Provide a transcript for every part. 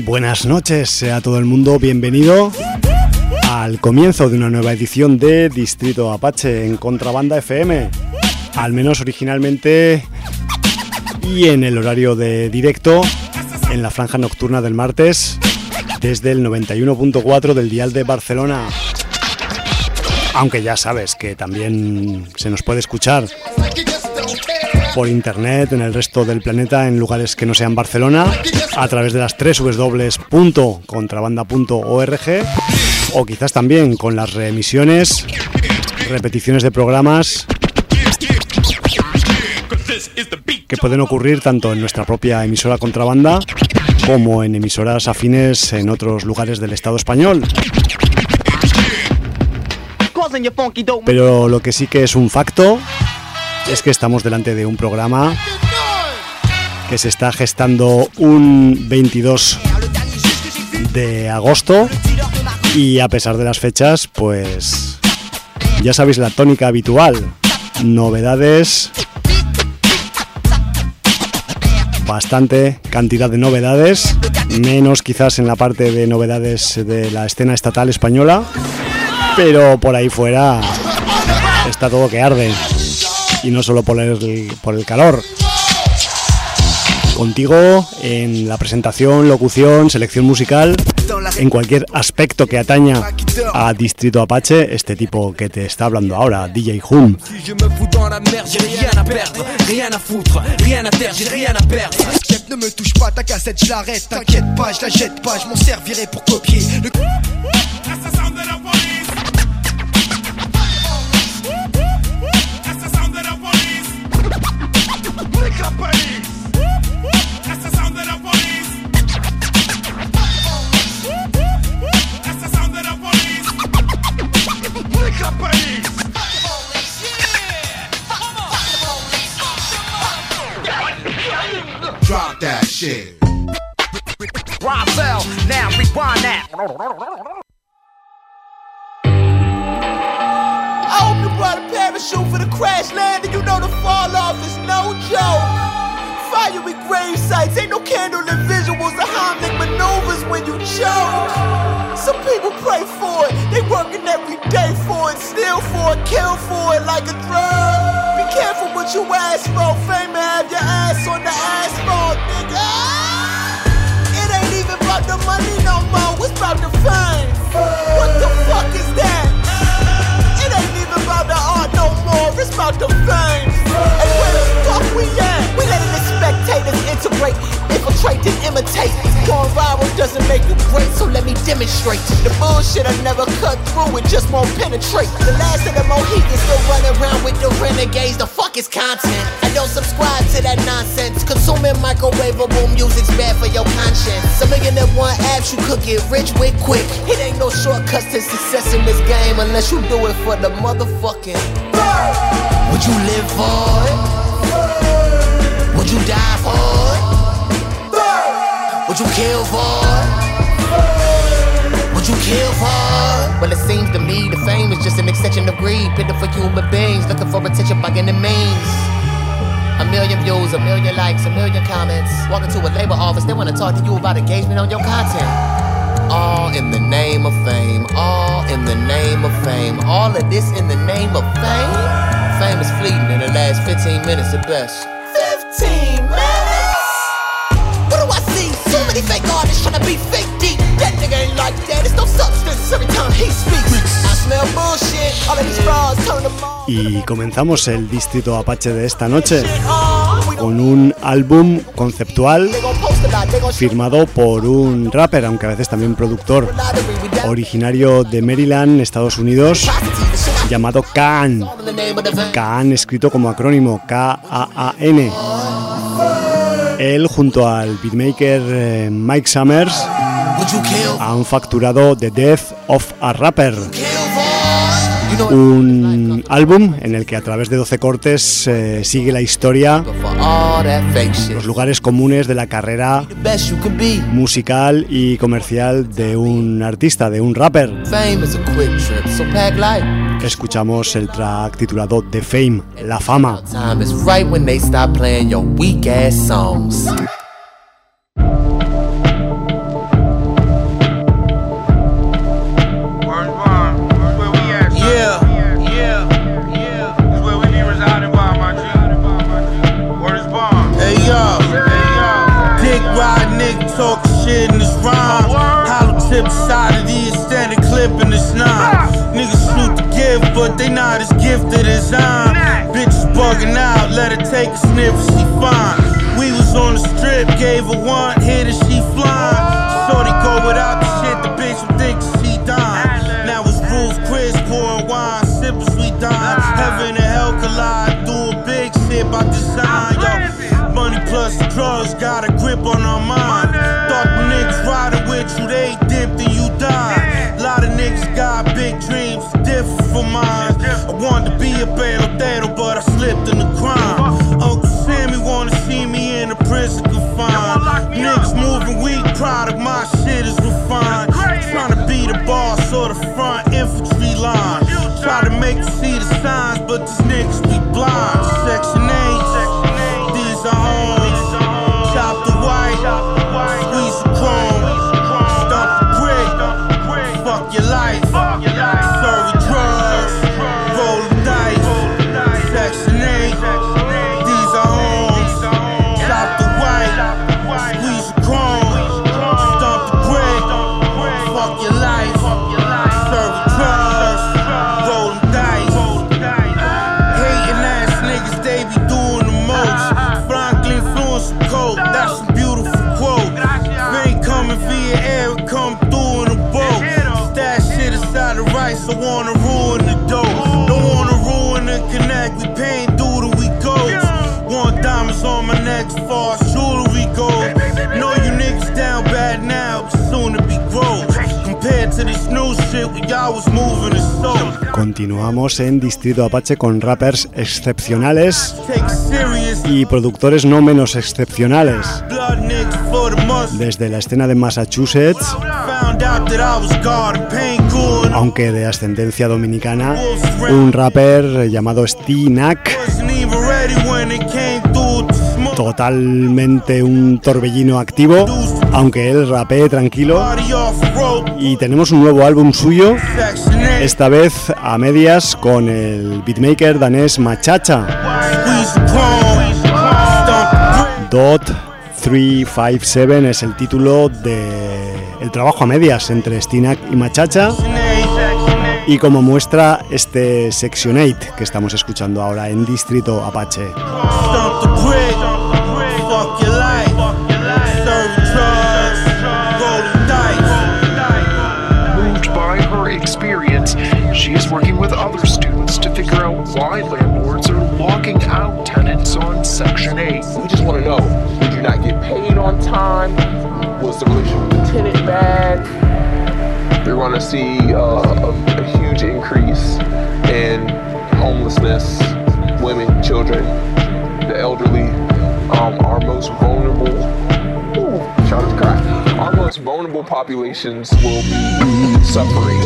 Buenas noches, sea todo el mundo bienvenido al comienzo de una nueva edición de Distrito Apache en Contrabanda FM, al menos originalmente y en el horario de directo en la franja nocturna del martes desde el 91.4 del dial de Barcelona. Aunque ya sabes que también se nos puede escuchar por internet en el resto del planeta en lugares que no sean Barcelona a través de las tres www.contrabanda.org o quizás también con las reemisiones, repeticiones de programas que pueden ocurrir tanto en nuestra propia emisora Contrabanda como en emisoras afines en otros lugares del Estado español. Pero lo que sí que es un facto es que estamos delante de un programa que se está gestando un 22 de agosto y a pesar de las fechas, pues ya sabéis la tónica habitual. Novedades, bastante cantidad de novedades, menos quizás en la parte de novedades de la escena estatal española, pero por ahí fuera está todo que arde y no solo por el, por el calor. Contigo en la presentación, locución, selección musical, en cualquier aspecto que ataña a Distrito Apache, este tipo que te está hablando ahora, DJ Hum. T'inquiète pas, je la pas, je m'en servirai pour copier. Shit. Roswell, now rewind that. I hope you brought a parachute for the crash landing. You know the fall off is no joke. Fiery grave sites, ain't no candlelit visuals of Heimlich maneuvers when you choke. Some people pray for it, they working every day for it, steal for it, kill for it like a drug. Careful what you ask for, fame have your ass on the asphalt, nigga. It ain't even about the money no more, it's about the fame. What the fuck is that? It ain't even about the art no more, it's about the fame. And where the fuck we at? We letting the spectators integrate, infiltrate, then imitate. Going viral doesn't make you great, so let me demonstrate. The bullshit I never cut through, it just won't penetrate. The last of the Mohicans still running around with the renegades. The fuck is content? I don't subscribe to that nonsense. Consuming microwavable music's bad for your conscience. A million and one apps you could get rich with quick. It ain't no shortcuts to success in this game unless you do it for the motherfucking. Would you live for it? Would you die for it? Would you kill for? Would you kill for? Well, it seems to me the fame is just an extension of greed. Pitiful human beings looking for attention by any means. A million views, a million likes, a million comments. Walking to a labor office, they want to talk to you about engagement on your content. All in the name of fame, all in the name of fame, all of this in the name of fame. Fame is fleeting in the last 15 minutes at best. 15 see? So many fake artists trying to be fake deep. That nigga ain't like that, it's no substance every time he speaks. I smell bullshit, all of these frauds turn them on. Y comenzamos el Distrito Apache de esta noche con un álbum conceptual firmado por un rapper, aunque a veces también productor, originario de Maryland, Estados Unidos, llamado Kaan. Kaan escrito como acrónimo K-A-A-N. Él junto al beatmaker eh, Mike Summers han facturado The Death of a Rapper, un álbum en el que a través de 12 cortes eh, sigue la historia, los lugares comunes de la carrera musical y comercial de un artista, de un rapper. Escuchamos el track titulado The Fame, La Fama. Take a sniff, she fine. We was on the strip, gave her one hit and she flying. Shorty go without the shit, the bitch would think she dying. Now it's Ruth Chris pouring wine, sipping sweet dime. Heaven and hell collide, do a big shit by design, yo. Money plus the drugs got a grip on our mind. Thought the niggas riding with you, they dipped and you died. Lot of niggas got big dreams, different from mine. I wanted to be a pelotero, make see the signs, but these niggas Continuamos en Distrito Apache con rappers excepcionales y productores no menos excepcionales. Desde la escena de Massachusetts, aunque de ascendencia dominicana, un rapper llamado Stinak, totalmente un torbellino activo aunque él rapee tranquilo. Y tenemos un nuevo álbum suyo, Section 8. esta vez a medias con el beatmaker danés Machacha. Dot 357 es el título de el trabajo a medias entre Stinak y Machacha y como muestra este Section 8 que estamos escuchando ahora en Distrito Apache. You're going to see uh, a, a huge increase in homelessness, women, children, the elderly, um, our most vulnerable. Ooh, to cry. Our most vulnerable populations will be suffering.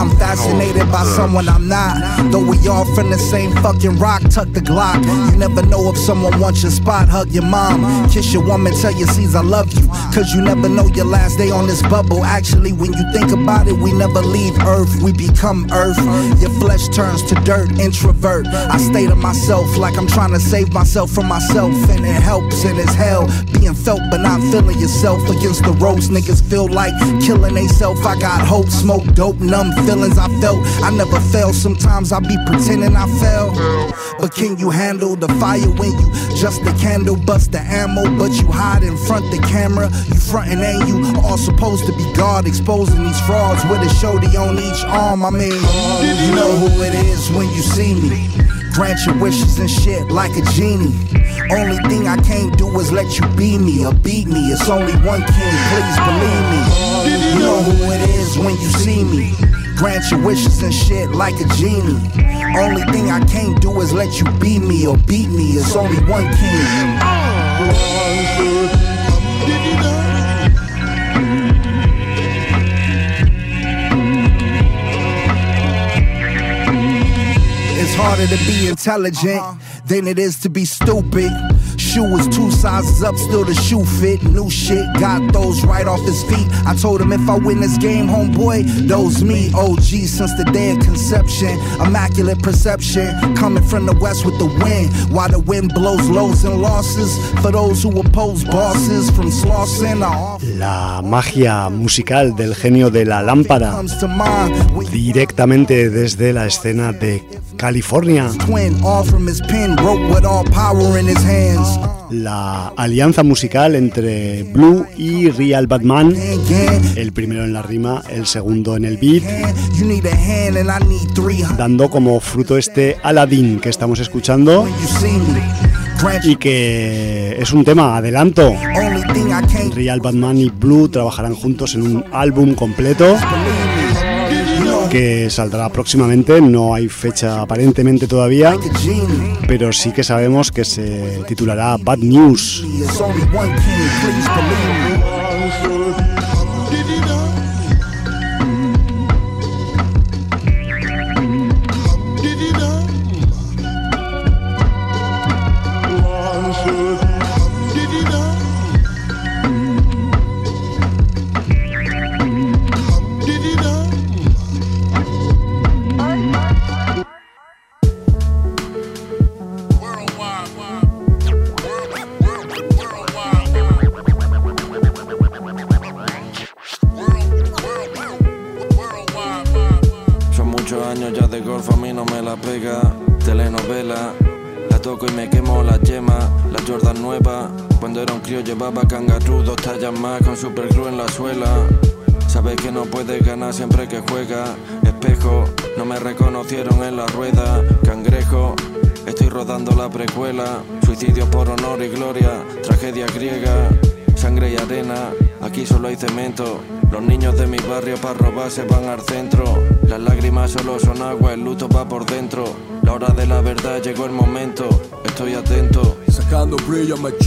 I'm fascinated by someone I'm not. Though we all from the same fucking rock, tuck the Glock. You never know if someone wants your spot, hug your mom. Kiss your woman, tell your seeds I love you. Cause you never know your last day on this bubble. Actually, when you think about it, we never leave Earth, we become Earth. Your flesh turns to dirt, introvert. I stay to myself like I'm trying to save myself from myself, and it helps and it's hell. Being felt but not feeling yourself against the ropes. Niggas feel like killing theyself. I got hope, smoke dope, numb feelings I felt. I never fail. Sometimes I be pretending I fell. But can you handle the fire when you just the candle, bust the ammo, but you hide in front the camera? You frontin' and you all supposed to be God, exposing these frauds with a shorty on each arm. I mean, you know who it is when you see me. Grant your wishes and shit like a genie. Only thing I can't do is let you be me or beat me. It's only one king, please believe me. You know who it is when you see me. Grant your wishes and shit like a genie. Only thing I can't do is let you be me or beat me. It's only one king. It's harder to be intelligent than it is to be stupid. Shoe is two sizes up, still the shoe fit. New shit, got those right off his feet. I told him if I win this game, homeboy, those me. OG since the day of conception. Immaculate perception, coming from the west with the wind. While the wind blows lows and losses for those who oppose bosses from Slauson La magia musical del genio de la lámpara directamente desde la escena de California. La alianza musical entre Blue y Real Batman, el primero en la rima, el segundo en el beat, dando como fruto este Aladdin que estamos escuchando. Y que es un tema adelanto. Real Batman y Blue trabajarán juntos en un álbum completo que saldrá próximamente, no hay fecha aparentemente todavía, pero sí que sabemos que se titulará Bad News.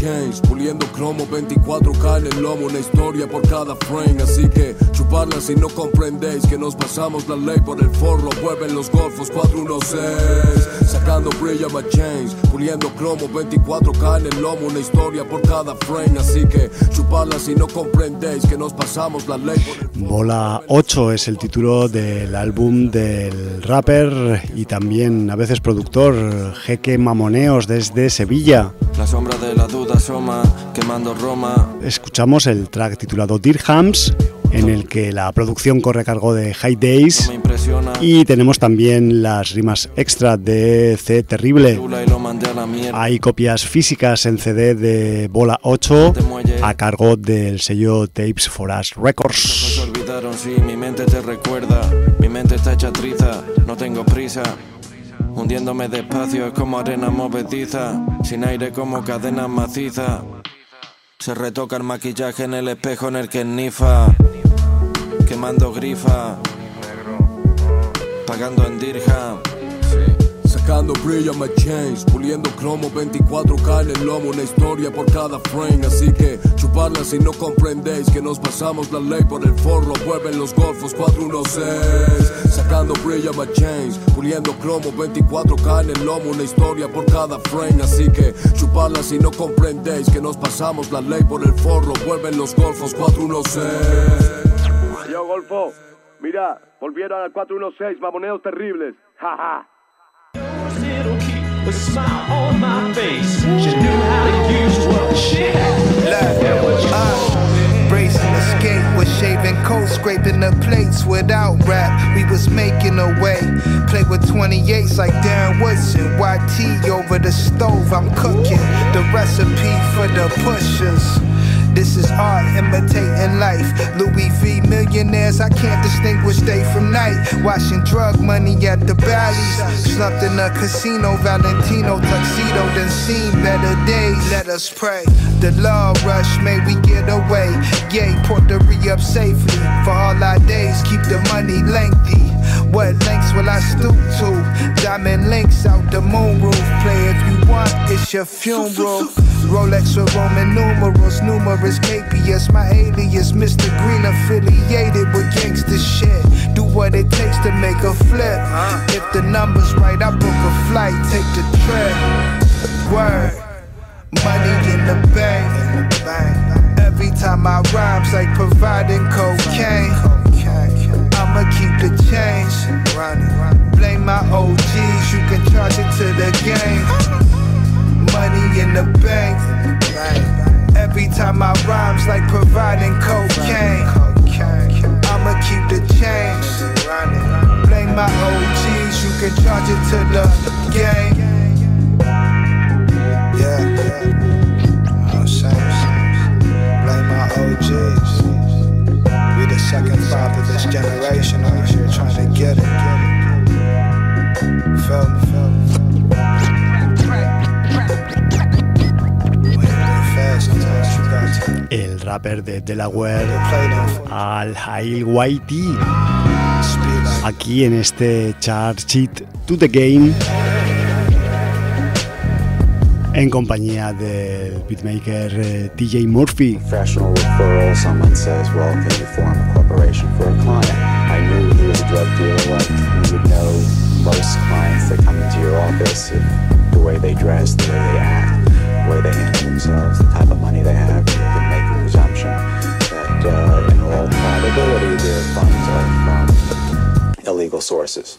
Chains, puliendo cromo 24K en el lomo, una historia por cada frame. Así que chuparla si no comprendéis que nos pasamos la ley por el forro, vuelven los golfos 416. Sacando brillo my chains, puliendo cromo 24K en el lomo, una historia por cada frame. Así que chuparla si no comprendéis que nos pasamos la ley por el forro. Bola 8 es el título del álbum del rapper y también a veces productor Jeque Mamoneos desde Sevilla. La sombra asoma, quemando Roma. Escuchamos el track titulado Dirhams, en el que la producción corre a cargo de High Days. Y tenemos también las rimas extra de C Terrible. Hay copias físicas en CD de Bola 8 a cargo del sello Tapes for Us Records. olvidaron, sí, mi mente te recuerda. Mi mente está hecha no tengo prisa. Hundiéndome despacio es como arena movediza, sin aire como cadena maciza. Se retoca el maquillaje en el espejo en el que nifa, quemando grifa, pagando en dirham. Sacando brillo my chains, puliendo cromo 24K en lomo, una historia por cada frame. Así que chuparla si no comprendéis que nos pasamos la ley por el forro, vuelven los golfos 416. Sacando brillo my chains, puliendo cromo 24K en lomo, una historia por cada frame. Así que chuparla si no comprendéis que nos pasamos la ley por el forro, vuelven los golfos 416. Yo, Golfo, mira, volvieron al 416, mamoneos terribles. Jaja. A smile on my face. She knew how to use what she had. uh, bracing the skate with shaving coat, scraping the plates without rap. We was making a way. Play with 28s like Darren Woodson. YT over the stove, I'm cooking the recipe for the pushers. This is art imitating life. Louis V millionaires, I can't distinguish day from night. Washing drug money at the valleys. Slumped in a casino, Valentino tuxedo, then seen better days. Let us pray. The law rush, may we get away. Yay, port the up safely. For all our days, keep the money lengthy. What lengths will I stoop to? Diamond links out the moon roof. Play if you want, it's your funeral. Rolex with Roman numerals, KPS. My alias, Mr. Green, affiliated with gangster shit. Do what it takes to make a flip. If the number's right, I book a flight, take the trip. Word. Money in the bank. Every time I rhymes like providing cocaine. I'ma keep the change. Blame my OGs, you can charge it to the game. Money in the bank. Every time I rhymes like providing cocaine. I'ma keep the change. Blame my OGs, you can charge it to the game. Yeah. Oh, I'm blame my OGs. We the second of this generation out here trying to get it. Rapper de Delaware, Al Hail Whitey, aquí en este chart sheet to the game, en compañía del beatmaker eh, DJ Murphy. most clients that come into your office, the way they dress, the way they act, the way they handle themselves, the type of money they have, uh, in all probability their funds are from illegal sources.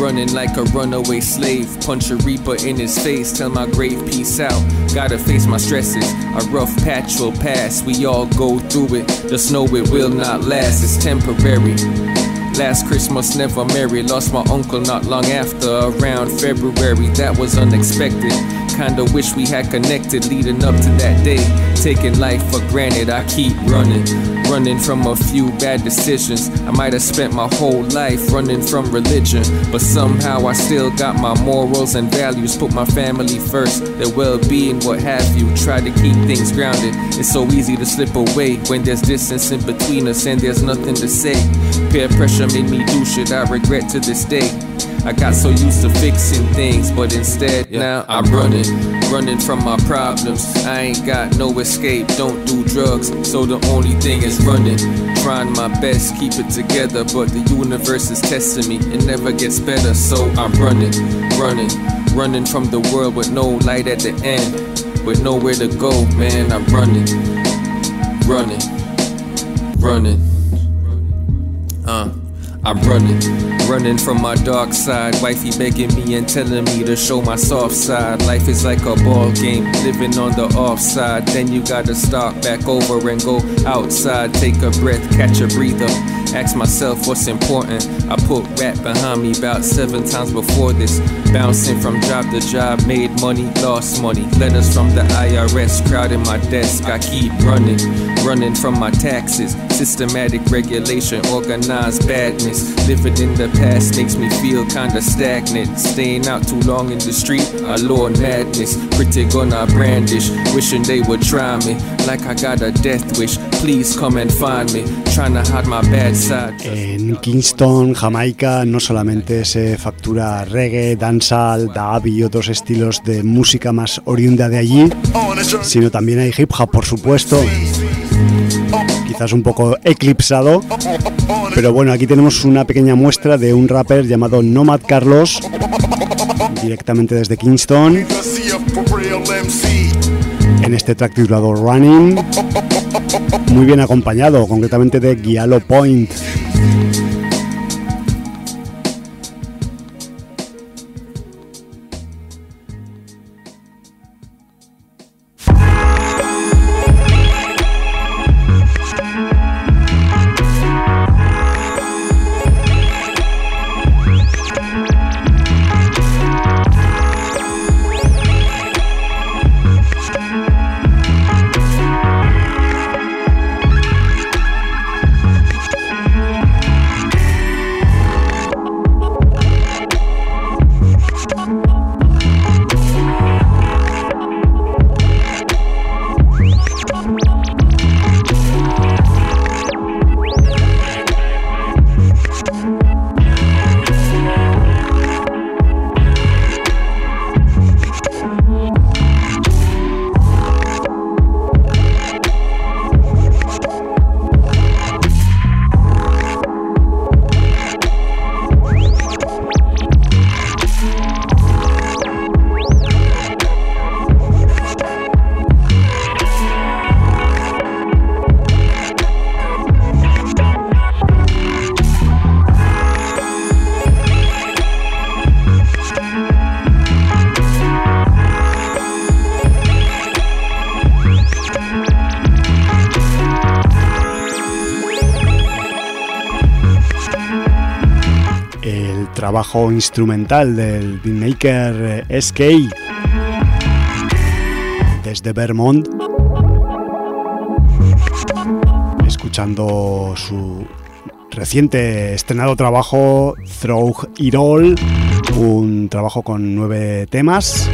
Running like a runaway slave, punch a reaper in his face, tell my grave peace out. Gotta face my stresses, a rough patch will pass. We all go through it, just know it will not last, it's temporary. Last Christmas, never married, lost my uncle not long after, around February, that was unexpected. Kinda wish we had connected leading up to that day. Taking life for granted, I keep running. Running from a few bad decisions. I might have spent my whole life running from religion, but somehow I still got my morals and values. Put my family first, their well being, what have you. Try to keep things grounded. It's so easy to slip away when there's distance in between us and there's nothing to say. Peer pressure made me do shit I regret to this day. I got so used to fixing things, but instead now I'm running, running from my problems. I ain't got no escape, don't do drugs, so the only thing is running. Trying my best, keep it together, but the universe is testing me. It never gets better, so I'm running, running, running from the world with no light at the end, with nowhere to go. Man, I'm running, running, running. Uh. I'm running, running from my dark side. Wifey begging me and telling me to show my soft side. Life is like a ball game, living on the offside. Then you gotta start back over and go outside. Take a breath, catch a breather. Ask myself what's important. I put rap behind me about seven times before this. Bouncing from job to job, made money, lost money. Letters from the IRS crowding my desk. I keep running, running from my taxes. Systematic regulation, organized badness. Living in the past makes me feel kinda stagnant. Staying out too long in the street, a lord madness. Critic gonna brandish, wishing they would try me. Like I got a death wish, please come and find me. Trying to hide my bad side. En Kingston, Jamaica, no solamente se factura reggae, dancehall, dub y otros estilos de música más oriunda de allí, sino también hay hip hop, por supuesto. Quizás un poco eclipsado, pero bueno, aquí tenemos una pequeña muestra de un rapper llamado Nomad Carlos, directamente desde Kingston, en este track titulado Running, muy bien acompañado, concretamente de Guialo Point. Trabajo instrumental del beatmaker SK desde Vermont, escuchando su reciente estrenado trabajo Throw It All, un trabajo con nueve temas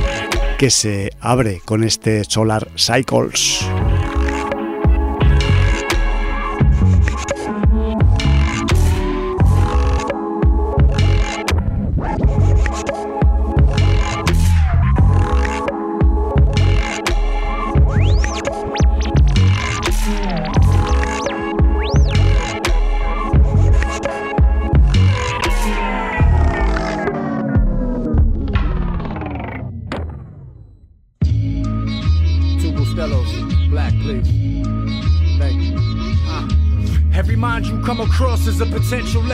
que se abre con este Solar Cycles.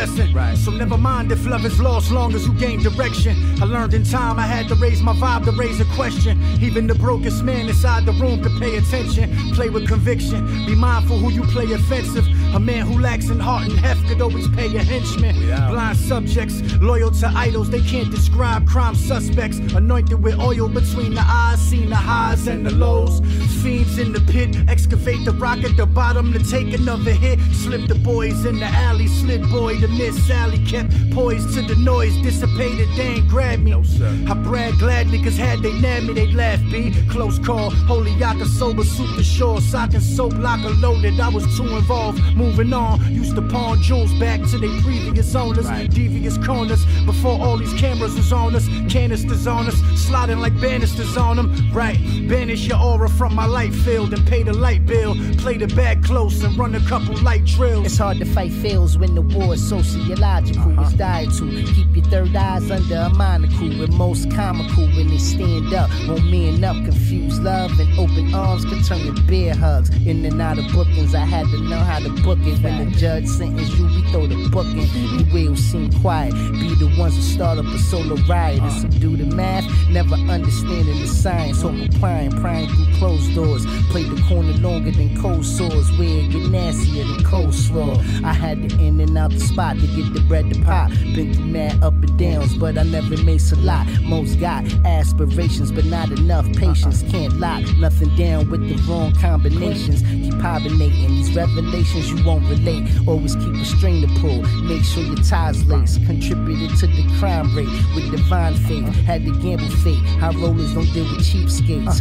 Lesson. Right. So never mind if love is lost, long as you gain direction. I learned in time I had to raise my vibe to raise a question. Even the brokest man inside the room could pay attention. Play with conviction. Be mindful who you play offensive. A man who lacks in heart and heft could always pay a henchman. Blind subjects, loyal to idols, they can't describe crime suspects. Anointed with oil between the eyes, seen the highs and the lows. Fiends in the pit, excavate the rock at the bottom to take another hit. Slip the boys in the alley, slid boy to miss Sally. Kept poised to the noise, dissipated, they ain't grab me. No, sir. I brag gladly, cause had they nabbed me, they'd laugh, B. Close call, holy yaka sober, super shore, sock and soap, locker loaded. I was too involved, moving on. Used to pawn jewels back to their previous owners, right. devious corners. Before all these cameras was on us, canisters on us, sliding like banisters on them. Right, banish your aura from my light field and pay the light bill. Play the bag close and run a couple light drills. It's hard to fight fails when the war is sociological. Uh-huh. It's died to keep your third eyes under a monocle. With most comical when they stand up, won't man up. Confused love and open arms can turn to bear hugs. In and out of bookings, I had to know how to book it. When the judge sentenced you, we throw the book in. You will seem quiet. Be the ones to start up a solar riot and subdue the math. Never understanding the science. Hope applying, prying through closed doors. Play the corner longer than cold sores. Where get nastier than cold coleslaw. I had to in and out the spot to get the bread to pop. Been through mad up and downs, but I never made a lot. Most got aspirations, but not enough patience. Can't lock nothing down with the wrong combinations. Keep hibernating these revelations you won't relate. Always keep a string to pull. Make sure your ties lace. Contributed to the crime rate with divine faith. Had to gamble fate. High rollers don't deal with cheapskates.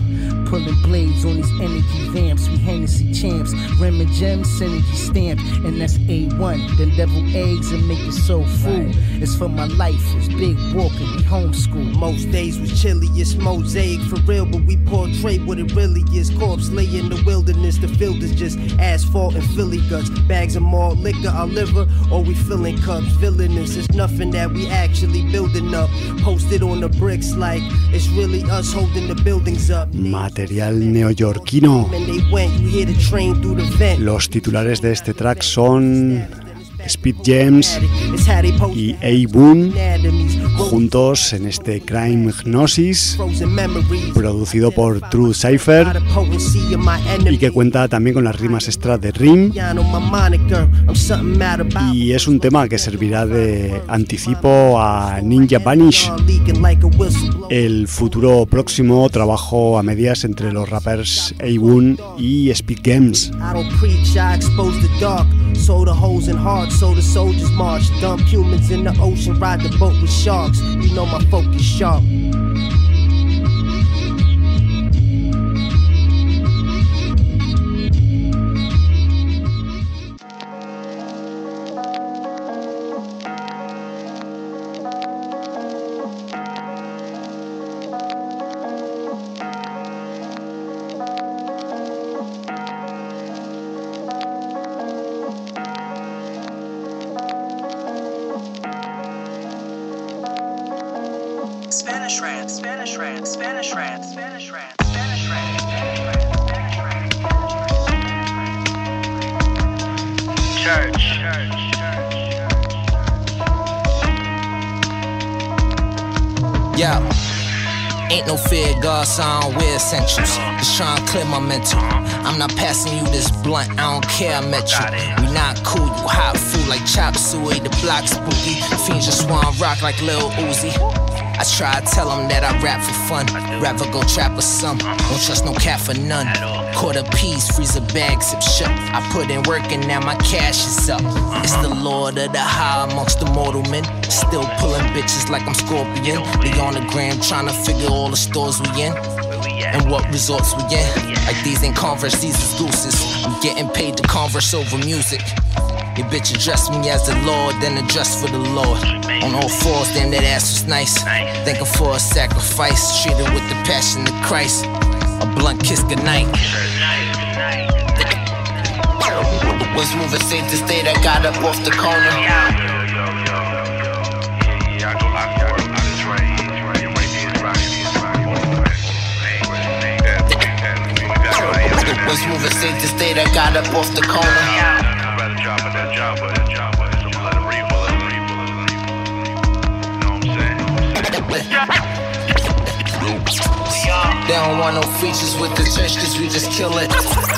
Pulling blades on these energy vamps. We Hennessy champs. Rim and gems, synergy stamped. And that's A1. Then devil eggs and make it so full. It's for my life. It's big walking. We homeschool. Most days was chilly. It's mosaic for real, but we portray what it really is. Corpse lay in the wilderness. The field is just asphalt and Philly guts. Bags of malt liquor, our liver, or we filling cups. Villainous. It's nothing that we actually building up. Posted on the bricks like it's really us holding the buildings up. Material neoyorquino. Los titulares de este track son Spit Gemz y Aye Wun juntos en este Crime Gnosis producido por True Cypher y que cuenta también con las rimas extra de Rim. Y es un tema que servirá de anticipo a Ninja Vanish el futuro próximo trabajo a medias entre los rappers A-Boon y Speed Games sharks. You know my focus sharp. I don't care, I met you. We not cool, you hot food like chop suey, the block spooky. Fiends just wanna rock like Lil Uzi. I try to tell them that I rap for fun. Rather go trap or some. Don't trust no cat for none. Quarter piece, freezer bag, sip shut. I put in work and now my cash is up. It's the lord of the high amongst the mortal men. Still pulling bitches like I'm Scorpion. They on the gram trying to figure all the stores we in. And what results we in. Like these ain't Converse, these is gooses. I'm getting paid to converse over music. Your bitch address me as the Lord, then address for the Lord. On all fours, damn that ass was nice. Thanking for a sacrifice, treated with the passion of Christ. A blunt kiss goodnight. Was moving safe to state, I got up off the corner. Was moving safe to state, I got up off the corner. They don't want no features with the trench, cause we just kill it.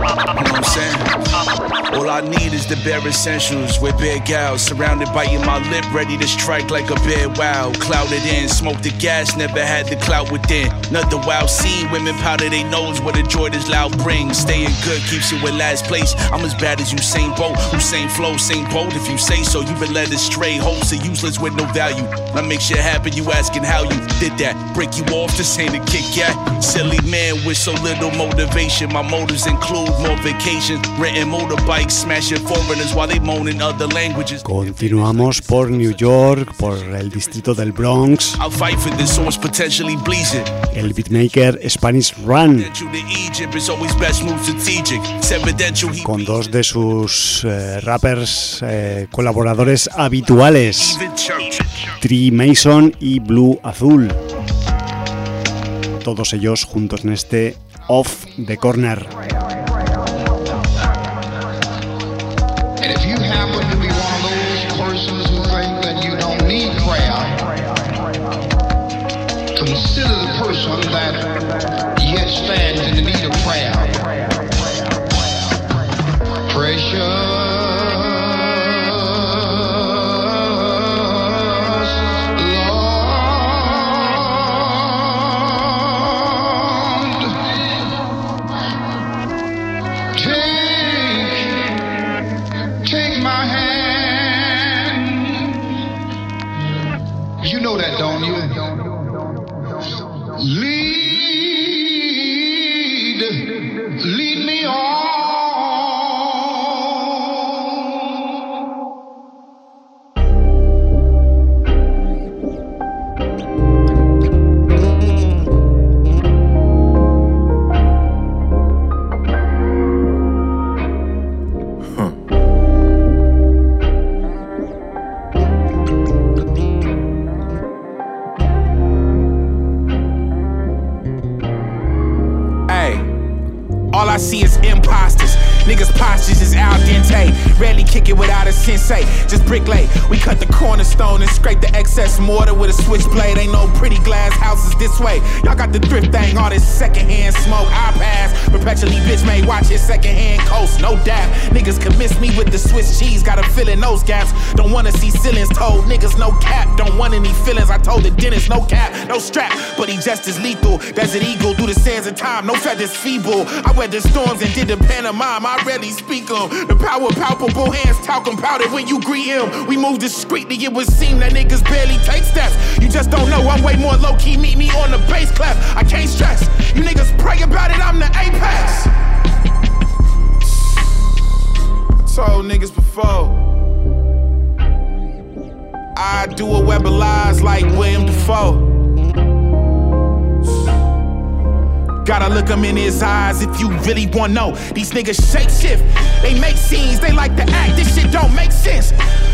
You know what I'm saying? All I need is the bare essentials with bare gals surrounded by you, my lip, ready to strike like a bear. Wow, clouded in, smoke the gas, never had the clout within. Another wild scene, women powder they nose, what a joy this loud brings. Staying good keeps you in last place. I'm as bad as Usain Bolt, Usain flow, same boat. If you say so, you've been led astray. Hopes are useless with no value. I make shit happen, you asking how you did that. Break you off, this ain't a Kit Kat. Silly man with so little motivation. My motives include more vacations, renting motorbikes, smashing foreigners while they moan in other languages. Continuamos por New York, por el distrito del Bronx. I'll fight for this source potentially bleeding. El beatmaker Spanish Run, con dos de sus eh, rappers eh, colaboradores habituales, Tree Mason y Blue Azul. Todos ellos juntos en este Off the Corner. Rarely kick it without a sensei. Just brick lay. We cut the cornerstone and scrape the excess mortar with a switchblade. Ain't no pretty glass houses this way. Y'all got the thrift thing, all this secondhand smoke. I pass. Perpetually bitch made watch it secondhand coast. No doubt. Niggas miss me with the Swiss cheese. Gotta fill in those gaps. Don't wanna see ceilings told. Niggas no cap. Don't want any feelings. I told the dentist no cap, no strap. But he just as lethal. Desert eagle through the sands of time. No feathers feeble. I weathered storms and did the pantomime. I rarely speak them. The power palpable hands talcum powder when you greet him. We move discreetly. It would seem that niggas barely take steps. You just don't know. I'm way more low key. Meet me on the bass clap. I can't stress. You niggas pray about it. I'm the apex. I Told niggas before. I do a web of lies like William Dafoe. Gotta look him in his eyes if you really wanna know. These niggas shape shift, they make scenes, they like to act. This shit don't make sense.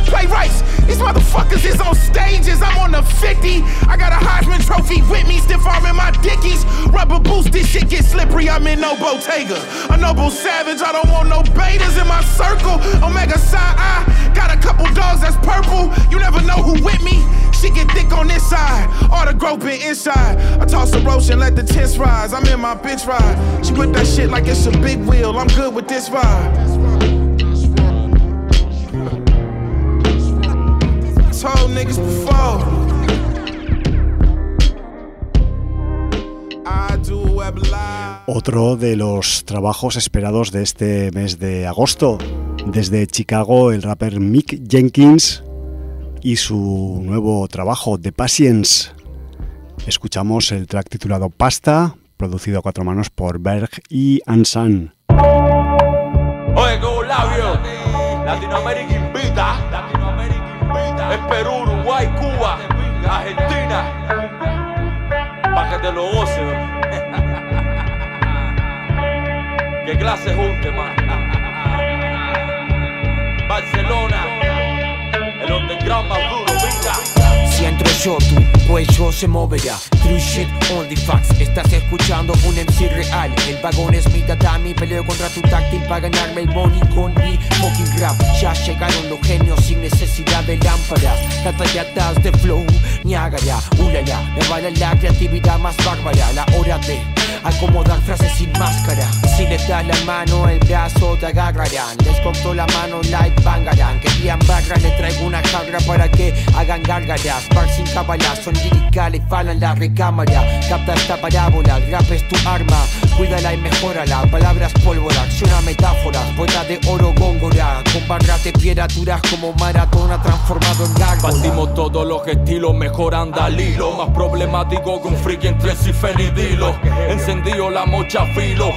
Playwrights, these motherfuckers is on stages. I'm on the 50. I got a Heisman trophy with me, stiff arm in my dickies. Rubber boots, this shit get slippery. I'm in no Bottega. A noble savage, I don't want no betas in my circle. Omega Psi I got a couple dogs that's purple. You never know who with me. She get thick on this side, all the been inside. I toss a roach and let the tents rise. I'm in my bitch ride. She put that shit like it's a big wheel. I'm good with this vibe. Told niggas before. I do web live. Otro de los trabajos esperados de este mes de agosto. Desde Chicago, el rapper Mick Jenkins y su nuevo trabajo, The Patience. Escuchamos el track titulado Pasta, producido a cuatro manos por Berg y Ansan. Oye, labio. Latinoamérica invita. Uruguay, Cuba, Argentina. Pa' que te lo goce. ¿Qué clase junte? Barcelona. El underground más duro, venga. Si entro yo, tu cuello se moverá. True shit, only facts. Estás escuchando un MC real. El vagón es mi tatami. Peleo contra tu táctil para ganarme el money con mi fucking rap. Ya llegaron los genios sin necesidad de lámparas. Catallatas de flow, ñagara, ulala. Me la creatividad más bárbara. La hora de acomodar frases sin máscara. Si les das la mano, el brazo te agarrarán. Les corto la mano, like bangarán. Querían barra, les traigo una jarra para que hagan gárgaras. Bar sin cabalas, son liricales, falan la recámara. Capta esta parábola, rap es tu arma. Cuídala y mejórala. Palabras pólvora, acciona metáforas. Vuelta de oro góngora. Con barras de piedra duras como maratona transformado en gárgola. Partimos todos los estilos, mejorando al hilo. Más problemático que un friki entre y Dilo. Encendido la mocha filo.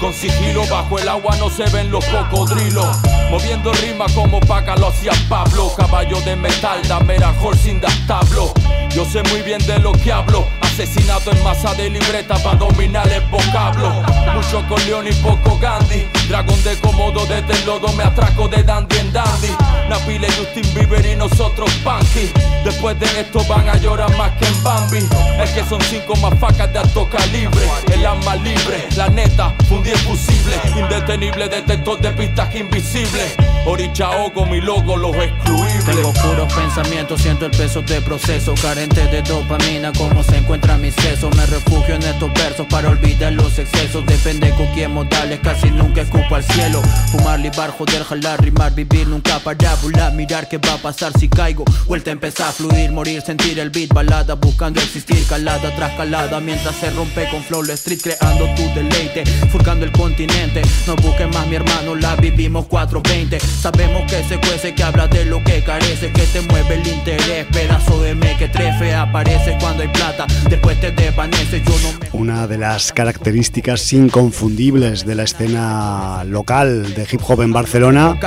Con sigilo bajo el agua no se ven los cocodrilos. Moviendo rima como Paca lo hacía Pablo. Caballo de metal, dame la sin da establo. Yo sé muy bien de lo que hablo. Asesinato en masa de libreta para dominar el vocablo. Mucho con León y poco Gandhi. Dragón de cómodo desde el lodo me atraco de dandy en dandy. Napile, Justin Bieber y nosotros Punky. Después de esto van a llorar más que en Bambi. Es que son cinco más facas de alto calibre. El alma libre, la neta, el fusible. Indetenible, detector de pistas invisibles. Orichao mi logo, los excluibles. Tengo puros pensamientos, siento el peso de proceso. Carente de dopamina, como se encuentra mi seso Me refugio en estos versos para olvidar los excesos. Depende con quién modales, casi nunca escupo al cielo. Fumar, libar, joder, jalar, rimar, vivir nunca parábola. Mirar qué va a pasar si caigo. Vuelta a empezar a fluir, morir, sentir el beat Balada, buscando existir, calada tras calada. Mientras se rompe con flow street, creando tu deleite. Furcando el continente, no busques más mi hermano La vivimos 420 Sabemos que se cuece, que habla de lo que carece Que te mueve el interés, pedazo de me que trefe Aparece cuando hay plata, después te desvanece Yo no me Una de las características inconfundibles de la escena local de hip hop en Barcelona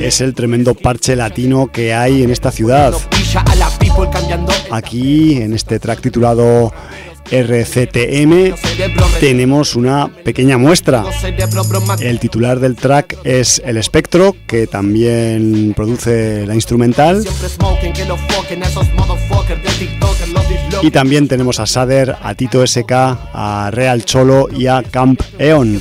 es el tremendo parche latino que hay en esta ciudad. Aquí, en este track titulado RCTM tenemos una pequeña muestra. El titular del track es El Espectro, que también produce la instrumental. Y también tenemos a Sader, a Tito SK, a Real Cholo y a Camp Eon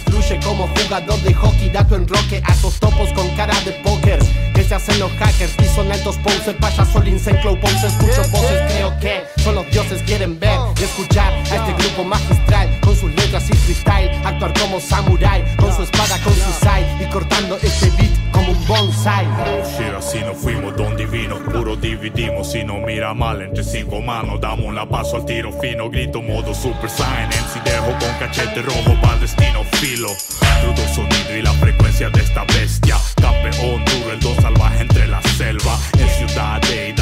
son los dioses quieren ver y escuchar a este grupo magistral con sus letras y freestyle, actuar como samurai, con su espada, con su side y cortando este beat como un bonsai. Shit, así nos fuimos, don divinos, puro dividimos. Si no mira mal, entre cinco manos, damos la paso al tiro fino. Grito modo Super Saiyan, MC dejo con cachete rojo para destino filo. Crudo sonido y la frecuencia de esta bestia. Campeón duro, el dos salvaje entre la selva. En ciudad deidad,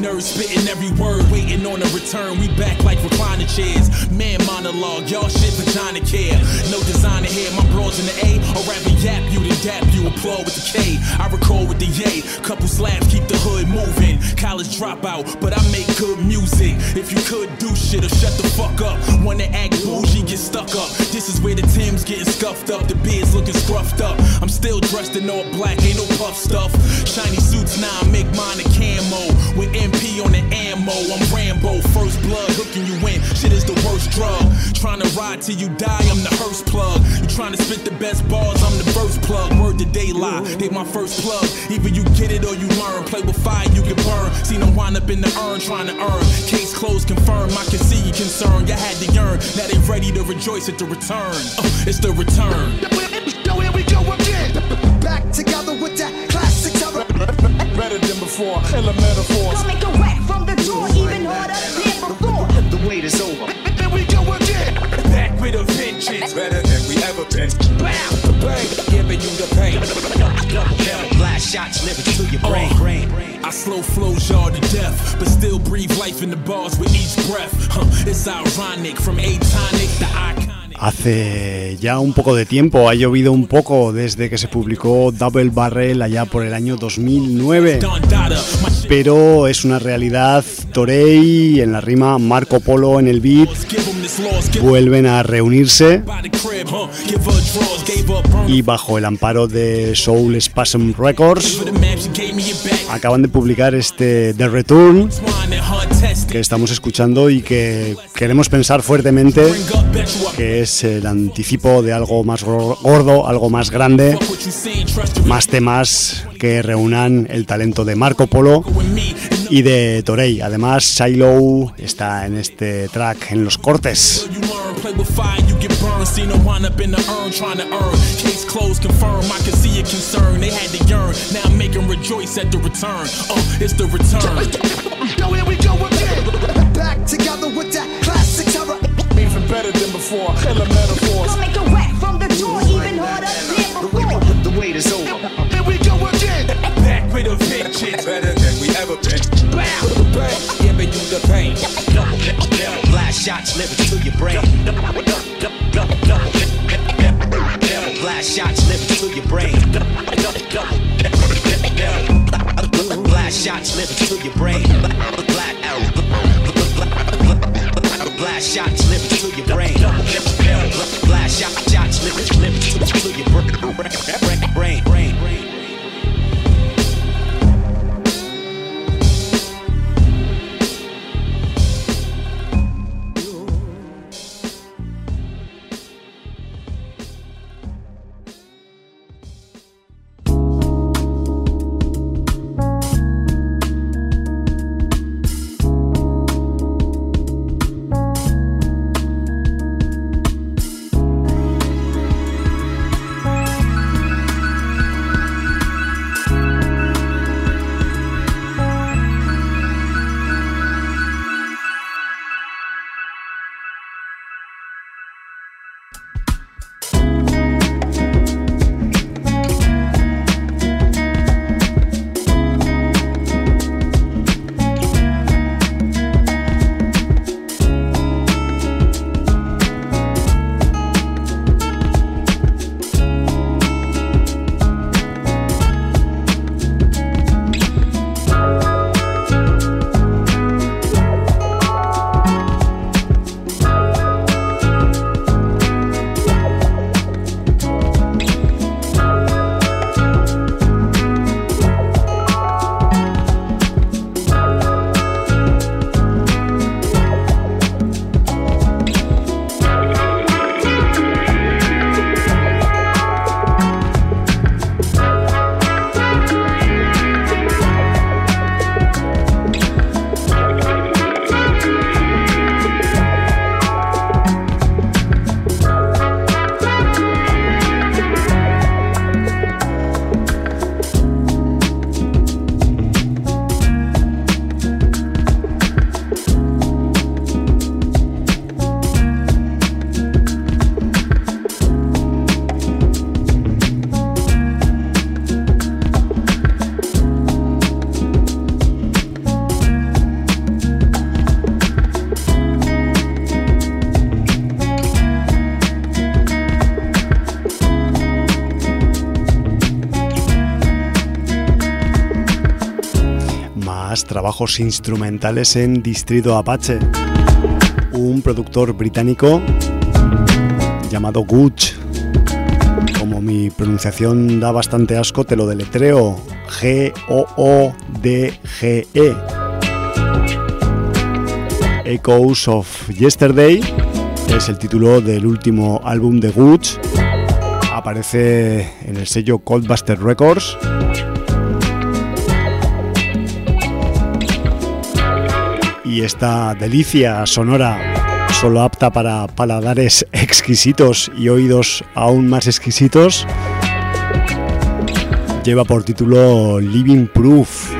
nerd spitting every word. Waiting on a return, we back like recliner chairs. Man monologue, y'all shit vagina care. No designer here, my bros in the A. Or rather yap you, then dap you, applaud with the K. I record with the yay. Couple slaps keep the hood moving. College dropout, but I make good music. If you could do shit or shut the fuck up. Wanna act bougie, get stuck up. This is where the Tim's getting scuffed up, the beard's looking scruffed up. I'm still dressed in all black, ain't no puff stuff. Shiny suits now, I make mine a camo. With MP on the ammo, I'm Rambo. First blood hooking you in, shit is the worst drug. Trying to ride till you die, I'm the hearse plug. You trying to spit the best bars, I'm the first plug. Word to daylight, they my first plug. Either you get it or you learn. Play with fire, you can get burned. Seen them wind up in the urn, trying to earn. Case closed, confirmed. I can see you concerned. You had to yearn. Now they ready to rejoice at the return. Uh, it's the return. Yo, here we go again. Back together with that classic terror. Better than before, elemental force. Don't make a wreck from the door, even harder than before. The wait is over. Here we go again. Back with a vengeance. Better been. Bam! Bang! Giving you the pain. Blast shots living through your uh. brain. brain. I slow flows y'all to death, but still breathe life in the bars with each breath. Huh, it's ironic from atonic to iconic. Hace ya un poco de tiempo, ha llovido un poco desde que se publicó Double Barrel allá por el año 2009. Pero es una realidad, Torey en la rima, Marco Polo en el beat, vuelven a reunirse y bajo el amparo de Soul Spasm Records acaban de publicar este The Return que estamos escuchando y que queremos pensar fuertemente que es el anticipo de algo más gordo, algo más grande, más temas que reúnan el talento de Marco Polo y de Torey. Además, Shiloh está en este track en los cortes. Play with fire, you get burned. Seen them wind up in the urn trying to earn. Case closed, confirm. I can see your concern. They had to yearn. Now I'm making rejoice at the return. It's the return. Yo, here we go again. Back together with that classic terror. Even better than before, elemental force. Don't make a wreck from the door, even harder than before. The wait is over. Here we go again. Back with a vengeance. Better than we ever been. Bam! Bang! Giving you the pain. Blast shots living through your brain. Blast shots living through your brain. Blast shots living through your brain. Blast shots living through your brain. Blast shots living through your brain. Brain, trabajos instrumentales en Distrito Apache. Un productor británico llamado Gooch. Como mi pronunciación da bastante asco, te lo deletreo. G-O-O-D-G-E. Echoes of Yesterday es el título del último álbum de Gooch. Aparece en el sello Coldbuster Records. Y esta delicia sonora, solo apta para paladares exquisitos y oídos aún más exquisitos, lleva por título Living Proof.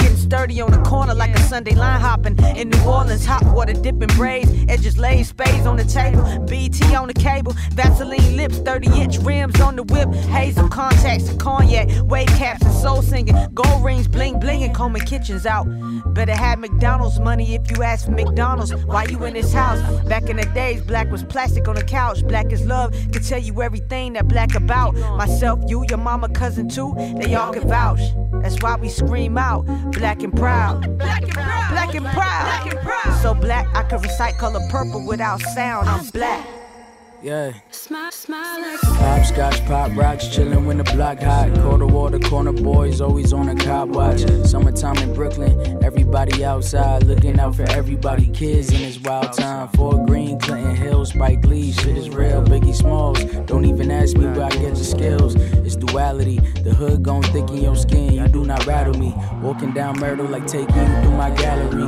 sturdy on the corner like a Sunday line hopping in New Orleans, hot water dipping braids, edges laid, spades on the table, BT on the cable, Vaseline lips, 30 inch rims on the whip, hazel contacts and cognac, wave caps and soul singing, gold rings, bling bling, and combing kitchens out. Better have McDonald's money if you ask for McDonald's. Why you in this house? Back in the days, black was plastic on the couch. Black is love, could tell you everything that black about. Myself, you, your mama, cousin too, they all can vouch. That's why we scream out, black. Black and proud. Black and proud. Black and proud. So black, I can recite color purple without sound. I'm black. Yeah. Smile, smile like Pop scotch, pop rocks, chillin' when the block hot. Quarter water, corner boys, always on a cop watch. Summertime in Brooklyn, everybody outside, looking out for everybody. Kids in this wild time. Fort Greene, Clinton Hill, Spike Lee, shit is real. Biggie Smalls, don't even ask me where I get the skills. It's duality, the hood gon' thicken your skin. You do not rattle me. Walking down Myrtle like taking you through my gallery.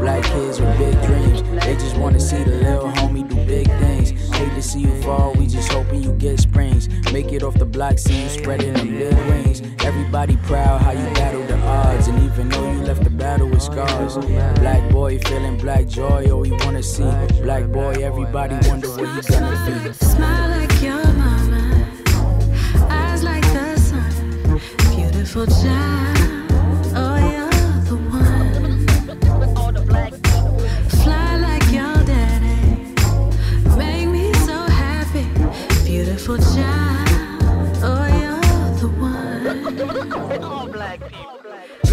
Black kids with big dreams, they just wanna see the little homie do big things. Hate to see you fall, we just hoping you get springs. Make it off the block, see you spreading them big wings. Everybody proud how you battle the odds, and even though you left the battle with scars. Black boy feeling black joy, all we wanna see. Black boy, everybody wonder what he gonna be. Smile like your mama, eyes like the sun, beautiful child.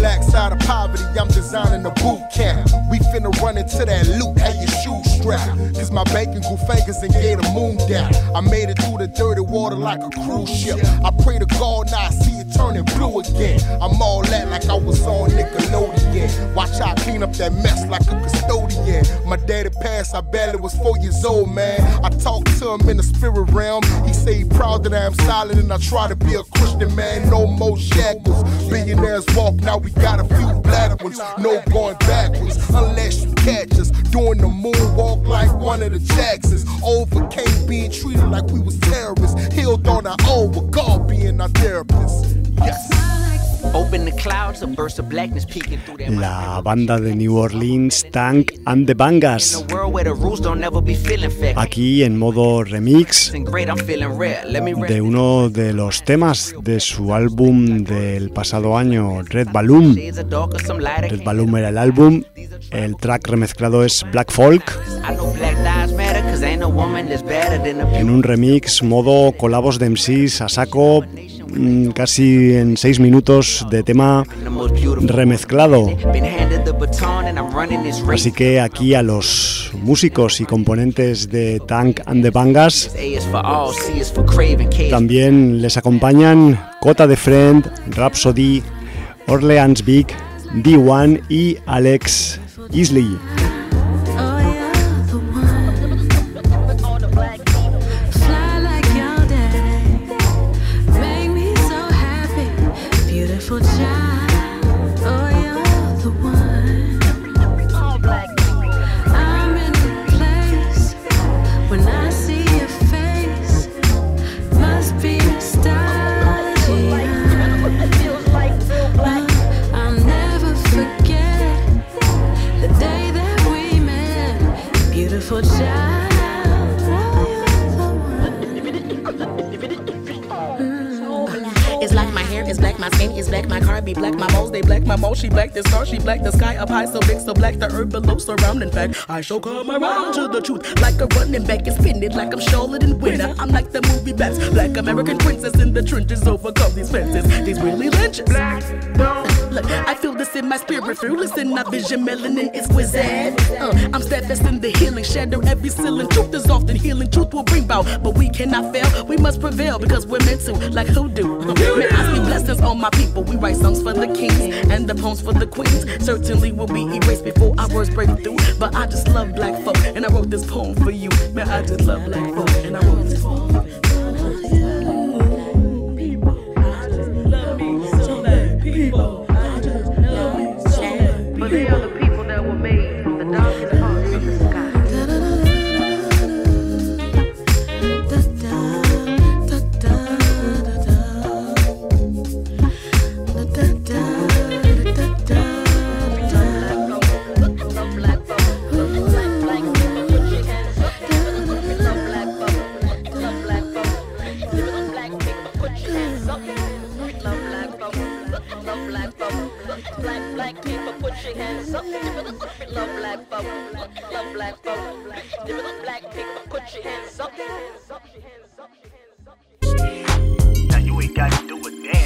Black side of poverty, I'm designing a boot camp. We finna run into that loot, how your shoes strap. Cause my bacon grew fingers and gave the moon down. I made it through the dirty water like a cruise ship. I pray to God now I see turning blue again. I'm all that like I was on Nickelodeon. Watch I clean up that mess like a custodian. My daddy passed, I barely was four years old, man. I talked to him in the spirit realm. He say he proud that I'm solid and I try to be a Christian man. No more shackles. Billionaires walk, now we got a few black ones. No going backwards unless you catch us doing the moonwalk like one of the Jacksons. Overcame being treated like we was terrorists. Healed on our own with God being our therapist. La banda de New Orleans, Tank and the Bangas. Aquí en modo remix de uno de los temas de su álbum del pasado año, Red Balloon. Red Balloon era el álbum, el track remezclado es Black Folk. en un remix modo colabos de MCs a saco casi en seis minutos de tema remezclado. Así que aquí a los músicos y componentes de Tank and the Bangas también les acompañan Cota de Friend, Rhapsody, Orleans Big, D1 y Alex Isley. I shall come around to the truth like a running back and spin it like I'm Charlotte and winner. I'm like the movie bats, black American princess in the trenches, overcome these fences. These really lynches. Black, Look, I feel this in my spirit. Fearless in my vision, melanin is wizard. Uh, I'm steadfast in the healing, shadow every ceiling. Truth is often healing, truth will bring bout, but we cannot fail. We must prevail because we're meant to, like hoodoo. May I speak blessings on my people. We write songs for the kings and the poems for the queens. Certainly will be erased before our words break through. But I just love black folk, and I wrote this poem for you. Man, I just love black folk, and I wrote this poem. Black, black people, put your hands up. Love black folk, love black. Black people, put your hands up. Now you ain't got to do a damn.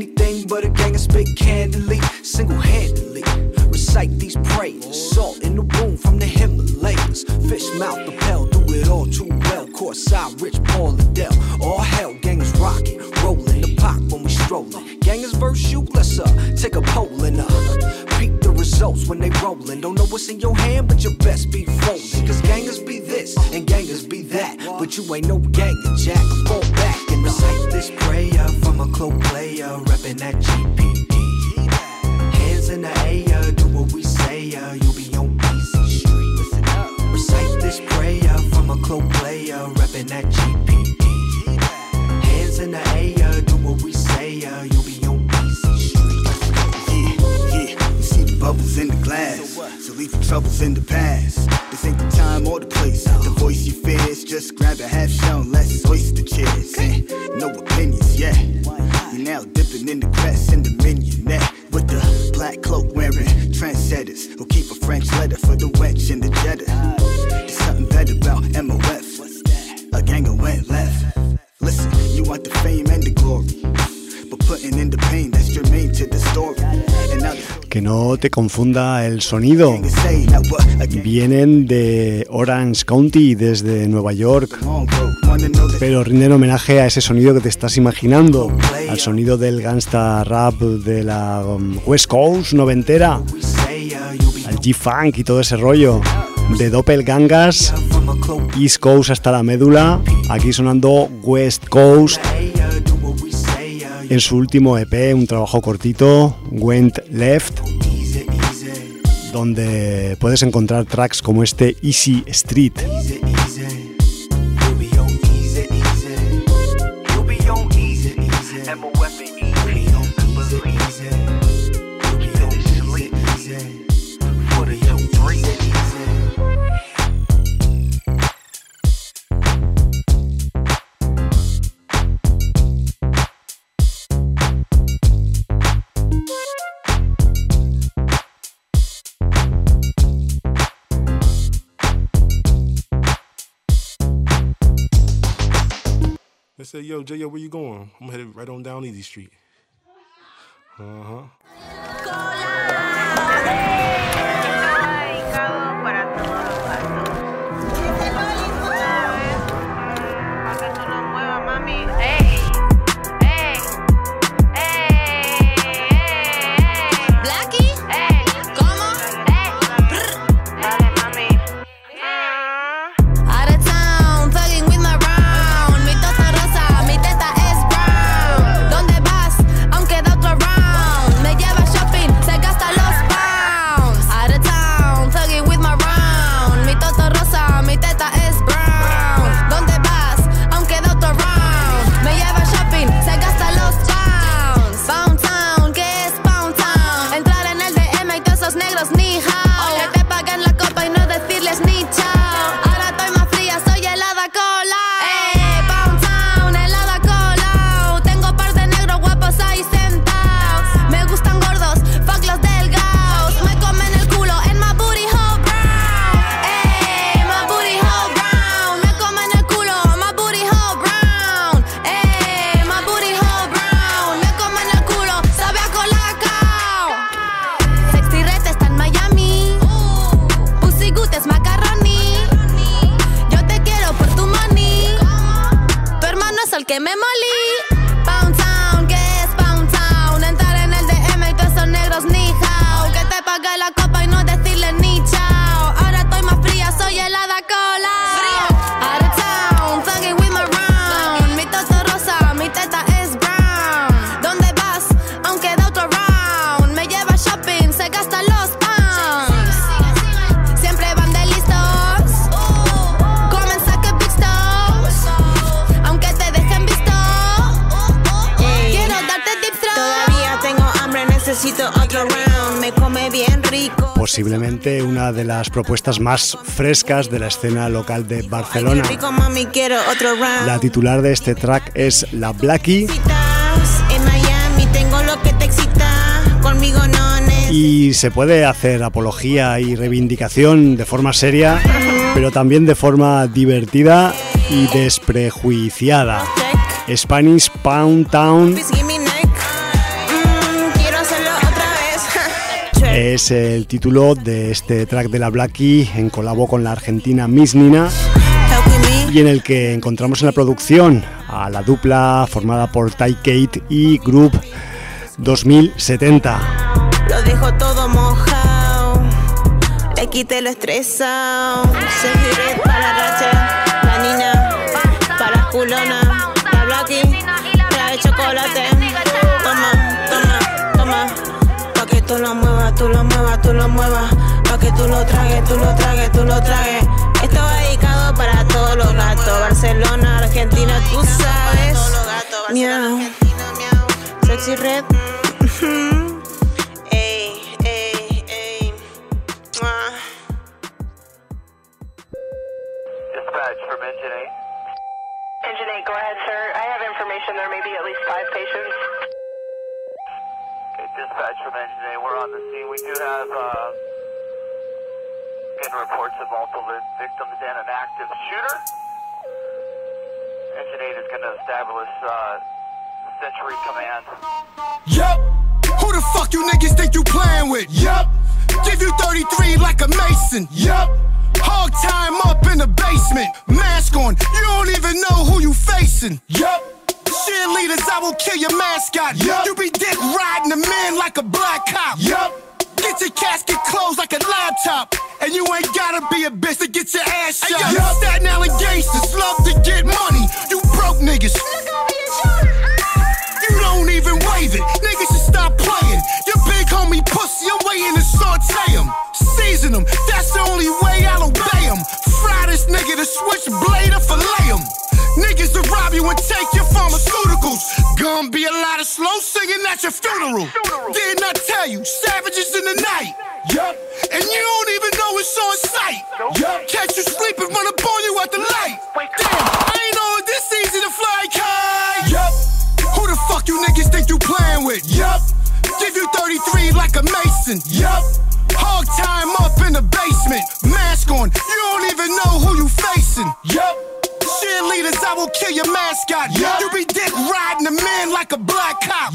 Anything but a gang and spit candidly, single-handedly. Recite these prayers, salt in the womb from the Himalayas. Fish mouth lapel, do it all too well. Course I, Rich Paul Adele. All hell, gang is rocking, rolling the pop when we strolling. Gang is virtue, let's uh, take a poll and uh, peep the results when they rolling. Don't know what's in your hand, but you best be folding. Cause gangers be this and gangers be that. But you ain't no ganger, Jack. that GPD. Hands in the air, do what we say, yeah. You'll be on PC street. Recite this prayer from a close player, reppin' that GPD. Hands in the air, do what we say, yeah. You'll be on PC street. Yeah, yeah, you see the bubbles in the glass. So leave the troubles in the past. This ain't the time or the place. The voice you fear is just grab a half shell. Te confunda el sonido. Vienen de Orange County, desde Nueva York, pero rinden homenaje a ese sonido que te estás imaginando, al sonido del gangsta rap de la um, West Coast noventera, al G-Funk y todo ese rollo, de Doppelgangas, East Coast hasta la médula, aquí sonando West Coast. En su último EP, un trabajo cortito, Went Left donde puedes encontrar tracks como este Easy Street. Yo, where you going? I'm headed right on down Easy Street. Uh huh. Posiblemente una de las propuestas más frescas de la escena local de Barcelona. La titular de este track es La Blackie y se puede hacer apología y reivindicación de forma seria, pero también de forma divertida y desprejuiciada. Spanish Pound Town es el título de este track de la Blackie en colabo con la argentina Miss Nina y en el que encontramos en la producción a la dupla formada por Ty Kate y Group 2070. Lo dejo todo mojado. Le quité lo estresado. Seguiré para racha. La nina, para culona. La Blackie, trae chocolate. Toma, toma, toma. Pa' que tú lo tú lo muevas, tú lo muevas. Pa' que tú lo tragues, tú lo tragues, tú lo tragues. Esto va dedicado para todos los gatos. Barcelona, Argentina, tú sabes. Miau. Sexy Red. Ey, ey, ey. Dispatch from Engine 8. Engine 8, go ahead, sir. I have information there may be at least five patients. Dispatch from Engine 8, we're on the scene. We do have, uh, getting reports of multiple victims and an active shooter. Engine 8 is going to establish, uh, Century Command. Yup. Who the fuck you niggas think you playing with? Yup. Give you 33 like a Mason. Yup. Hog time up in the basement. Mask on. You don't even know who you facing. Yup. Cheerleaders, I will kill your mascot. Yup. You be dick riding the man like a black cop. Yup. Get your casket closed like a laptop. And you ain't gotta be a bitch to get your ass shot. Hey, yo, Staten Island gangsters love to get money. You broke niggas. You don't even wave it. Niggas should stop playing. Your big homie pussy, I'm waiting to saute him. Season him, that's the only way I'll obey him. Fry this nigga to switch blade or fillet him. Niggas to rob you and take your pharmaceuticals. Gonna be a lot of slow singing at your funeral. Didn't I tell you, savages in the night? Yup. And you don't even know it's on sight. Yup. Catch you sleeping, run up on you at the light. Damn, I ain't know it this easy to fly kite. Yup. Who the fuck you niggas think you playing with? Yup. Give you 33 like a Mason. Yup. Hog time up in the basement. Mask on. You don't even know who you facing. Yup. Cheerleader leaders, I will kill your mascot. Yup. You be dick riding a man like a black cop.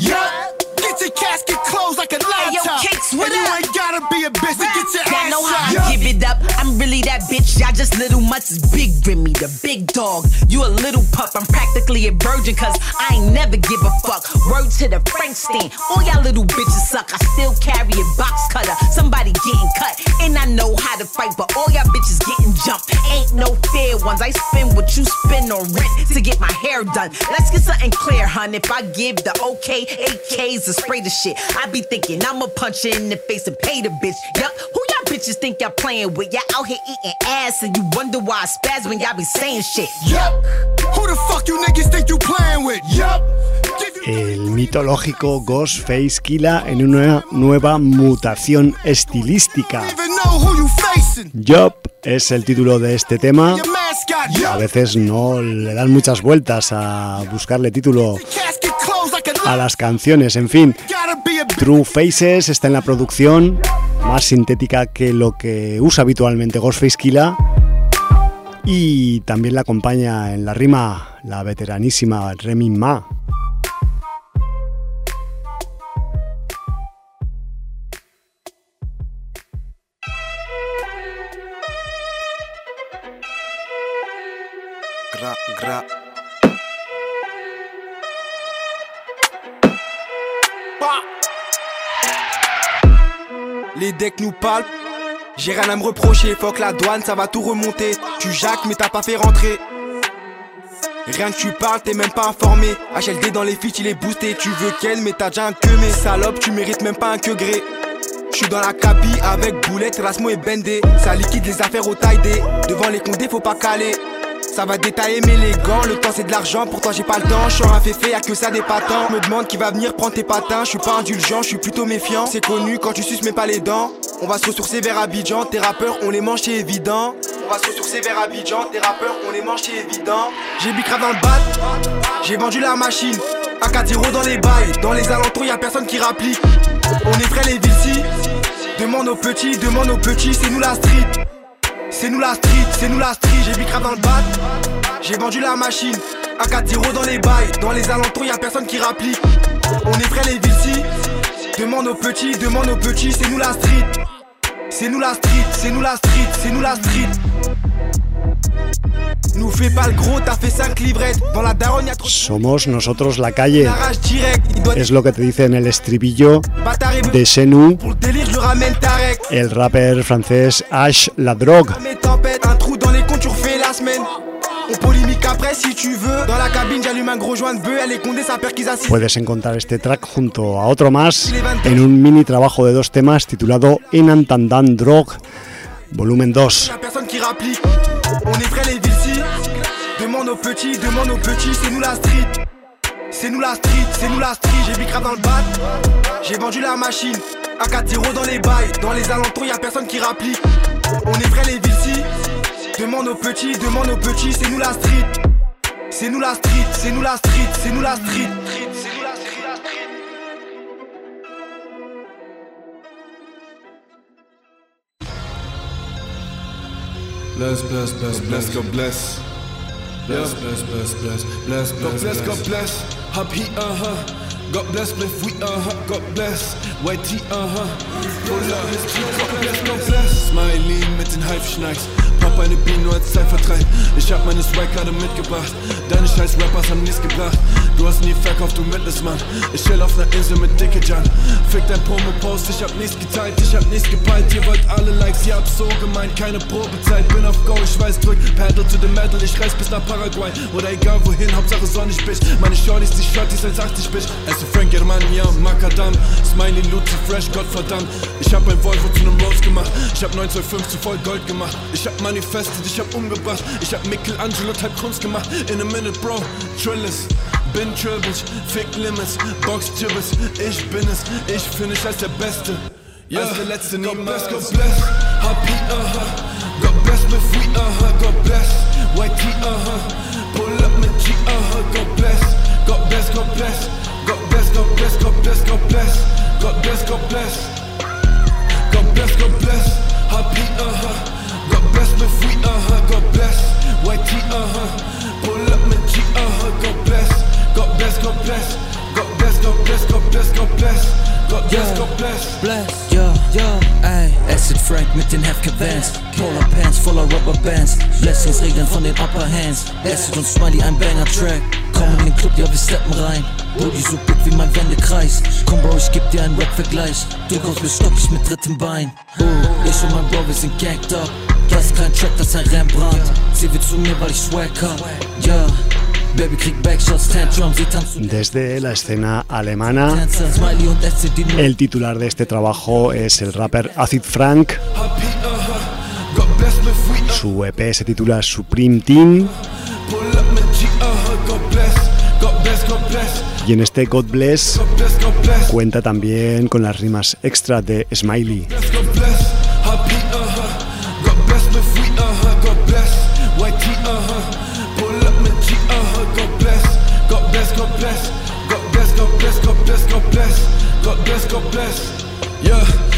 Get your casket closed like a laptop. Hey, yo, what and up? you ain't gotta be a bitch to get your Y'all ass know how I give it up. I'm really that bitch. Y'all just little mutts. Big Remy, the big dog. You a little pup. I'm practically a virgin, cause I ain't never give a fuck. Word to the Frankenstein. All y'all little bitches suck. I still carry a box cutter. Somebody getting cut. And I know how to fight, but all y'all bitches getting jumped. Ain't no fair ones. I spend what you spend on rent to get my hair done. Let's get something clear, hun. If I give the okay, 8K's spray the shit. I be thinking I'ma punch her in the face and pay the bitch. Yup, who y'all bitches think y'all playing with? Y'all out here eating ass and you wonder why I spaz when y'all be saying shit. Yup, who the fuck you niggas think you playing with? Yup. El mitológico Ghostface Killa en una nueva mutación estilística. Job es el título de este tema. A veces no le dan muchas vueltas a buscarle título a las canciones. En fin, True Faces está en la producción, más sintética que lo que usa habitualmente Ghostface Killa. Y también la acompaña en la rima la veteranísima Remy Ma. Les decks nous parlent. J'ai rien à me reprocher, fuck la douane, ça va tout remonter. Tu jacques, mais t'as pas fait rentrer. Rien que tu parles, t'es même pas informé. HLD dans les feats, il est boosté. Tu veux qu'elle, mais t'as déjà un que mais salope, tu mérites même pas un que gré. Je suis dans la capi avec Boulette, Rasmo et Bendé. Ça liquide les affaires au taille. Devant les condés, faut pas caler. Ça va détailler mais les gants, le temps c'est de l'argent, pourtant j'ai pas le temps, je un féfé, y'a que ça des patins. Me demande qui va venir prendre tes patins, je suis pas indulgent, je suis plutôt méfiant. C'est connu quand tu suces mais pas les dents. On va se ressourcer vers Abidjan, tes rappeurs on les mange c'est évident. On va se ressourcer vers Abidjan, tes rappeurs on les mange c'est évident. J'ai bicrave dans le bat, j'ai vendu la machine. AK 4 dans les bails, dans les alentours y'a personne qui rapplique. On est vrai les villes Demande aux petits, demande aux petits, c'est nous la street. C'est nous la street, c'est nous la street, j'ai bicrave dans le bat. J'ai vendu la machine, AK 4 dans les bails, dans les alentours y'a personne qui rapplique. On est vrai les villes Demande aux petits, demande aux petits, c'est nous la street. C'est nous la street, c'est nous la street, c'est nous la street. Nous fais pas le gros, t'as fait 5 livrettes. Dans la daronne y'a trop Somos nosotros la calle. Es lo que te dice en el estribillo de Xenu, pour le délire, je ramène Tarek. el rapper francés Ash La Drogue. Puedes encontrar este track junto a otro más en un mini trabajo de dos temas titulado En Antandan Drogue, volumen 2. demande aux petits, demande aux petits, c'est nous la street. C'est nous la street, c'est nous la street. J'ai bicrave dans le bat. J'ai vendu la machine. AK 4 dans les bails. Dans les alentours, y'a personne qui rapplique. On est vrai les villes Demande aux petits, demande aux petits, c'est nous la street. C'est nous la street, c'est nous la street, c'est nous la street. Bless, bless, bless, bless, God bless. Bless, bless, bless, bless, bless, God bless, God bless. Hub heat, uh huh. God bless, bless, we, uh huh. God bless. White tea, uh huh. Pull up his tea, God bless, God bless. Smiley mit den Haifischnacks. Pop eine Biene nur als Zeitvertreib. Ich hab meine Swag gerade mitgebracht. Deine scheiß Rappers haben nichts gebracht. Du hast nie verkauft, du Mittelsmann. Ich chill auf ner Insel mit dicke Jan. Fick dein Promo-Post, ich hab nichts geteilt, ich hab nichts gepeilt. Ihr wollt alle Likes, ihr habt so gemeint, keine Probezeit. Bin auf Go, ich weiß, drück Paddle to the Metal. Ich reis bis nach Paraguay oder egal wohin, Hauptsache sonnig, Bitch. Meine Shorties, die Shorties als 80, Bitch. Esse Frank Germania, Macadam. Smiley, Luzi, Fresh, Gottverdammt. Ich hab ein Volvo zu nem Rose gemacht. Ich hab 925 zu voll Gold gemacht. Ich hab gefesselt, ich hab umgebracht. Ich hab Michelangelo Type Kunst gemacht. In a minute, Bro. Trillis. Bin Tribbles, Fick Limits, Box Gibbis. Ich bin es, ich finish als der Beste. Ja, yeah. der Letzte niemals. God bless, God bless. HP, aha. Uh-huh. God bless mit Free, aha. God bless. YT, aha. Uh-huh. Pull up mit G, aha. God bless. God bless, God bless. God bless, God bless, God bless, God bless. God bless, God bless. God bless, God bless. HP, aha best mit uh-huh, God bless. YT, uh-huh, Pull up mit G, aha, God bless. God bless, God bless. God bless, God bless, God bless, God bless. God bless, God bless. Bless, ja, ja, ey. Acid Frank mit den Hefke Vans. Polar Pants voller Rubber Bands. Blessings regeln von den Upper Hands. Acid und Smiley, ein Banger-Track. Komm in den Club, ja, wir steppen rein. Booty so big wie mein Wendekreis. Komm, Bro, ich geb dir einen Rap-Vergleich. Du kommst mir stockig mit drittem Bein. Ich und mein Bro, wir sind ganked up. Ein Rembrandt. Sie will zu mir, weil ich swag Desde la escena alemana, el titular de este trabajo es el rapper Acid Frank. Su EP se titula Supreme Team. Y en este God Bless cuenta también con las rimas extra de Smiley. Bless, God bless, God bless, God bless, God bless, yeah,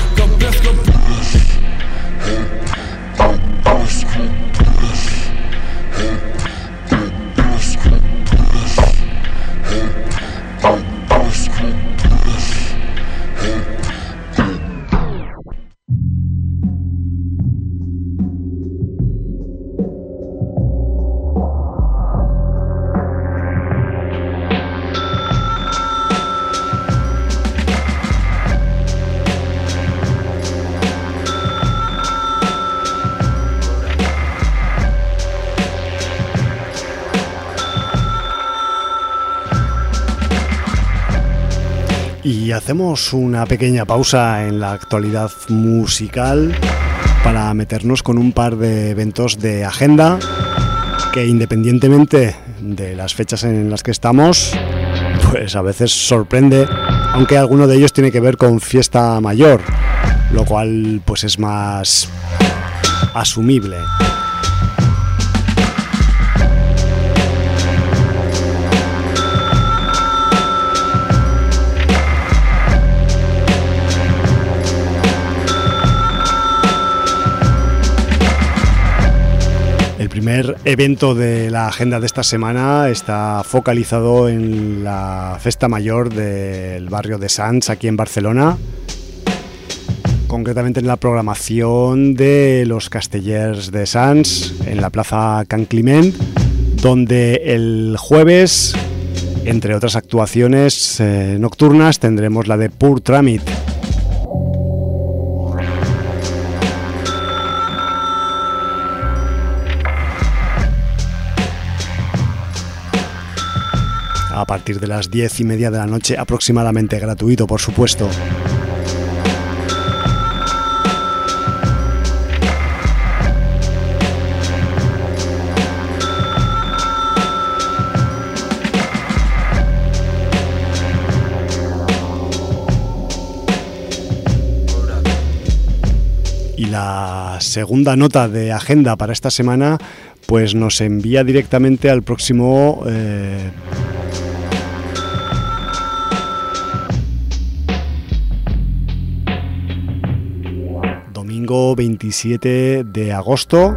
hacemos una pequeña pausa en la actualidad musical para meternos con un par de eventos de agenda que independientemente de las fechas en las que estamos, pues a veces sorprende, aunque alguno de ellos tiene que ver con fiesta mayor, lo cual pues es más asumible. Primer evento de la agenda de esta semana está focalizado en la festa mayor del barrio de Sants, aquí en Barcelona. Concretamente en la programación de los Castellers de Sants, en la plaza Can Climent, donde el jueves, entre otras actuaciones eh, nocturnas, tendremos la de Pur Tramit. A partir de las diez y media de la noche, aproximadamente gratuito, por supuesto. Y la segunda nota de agenda para esta semana, pues nos envía directamente al próximo eh, domingo 27 de agosto,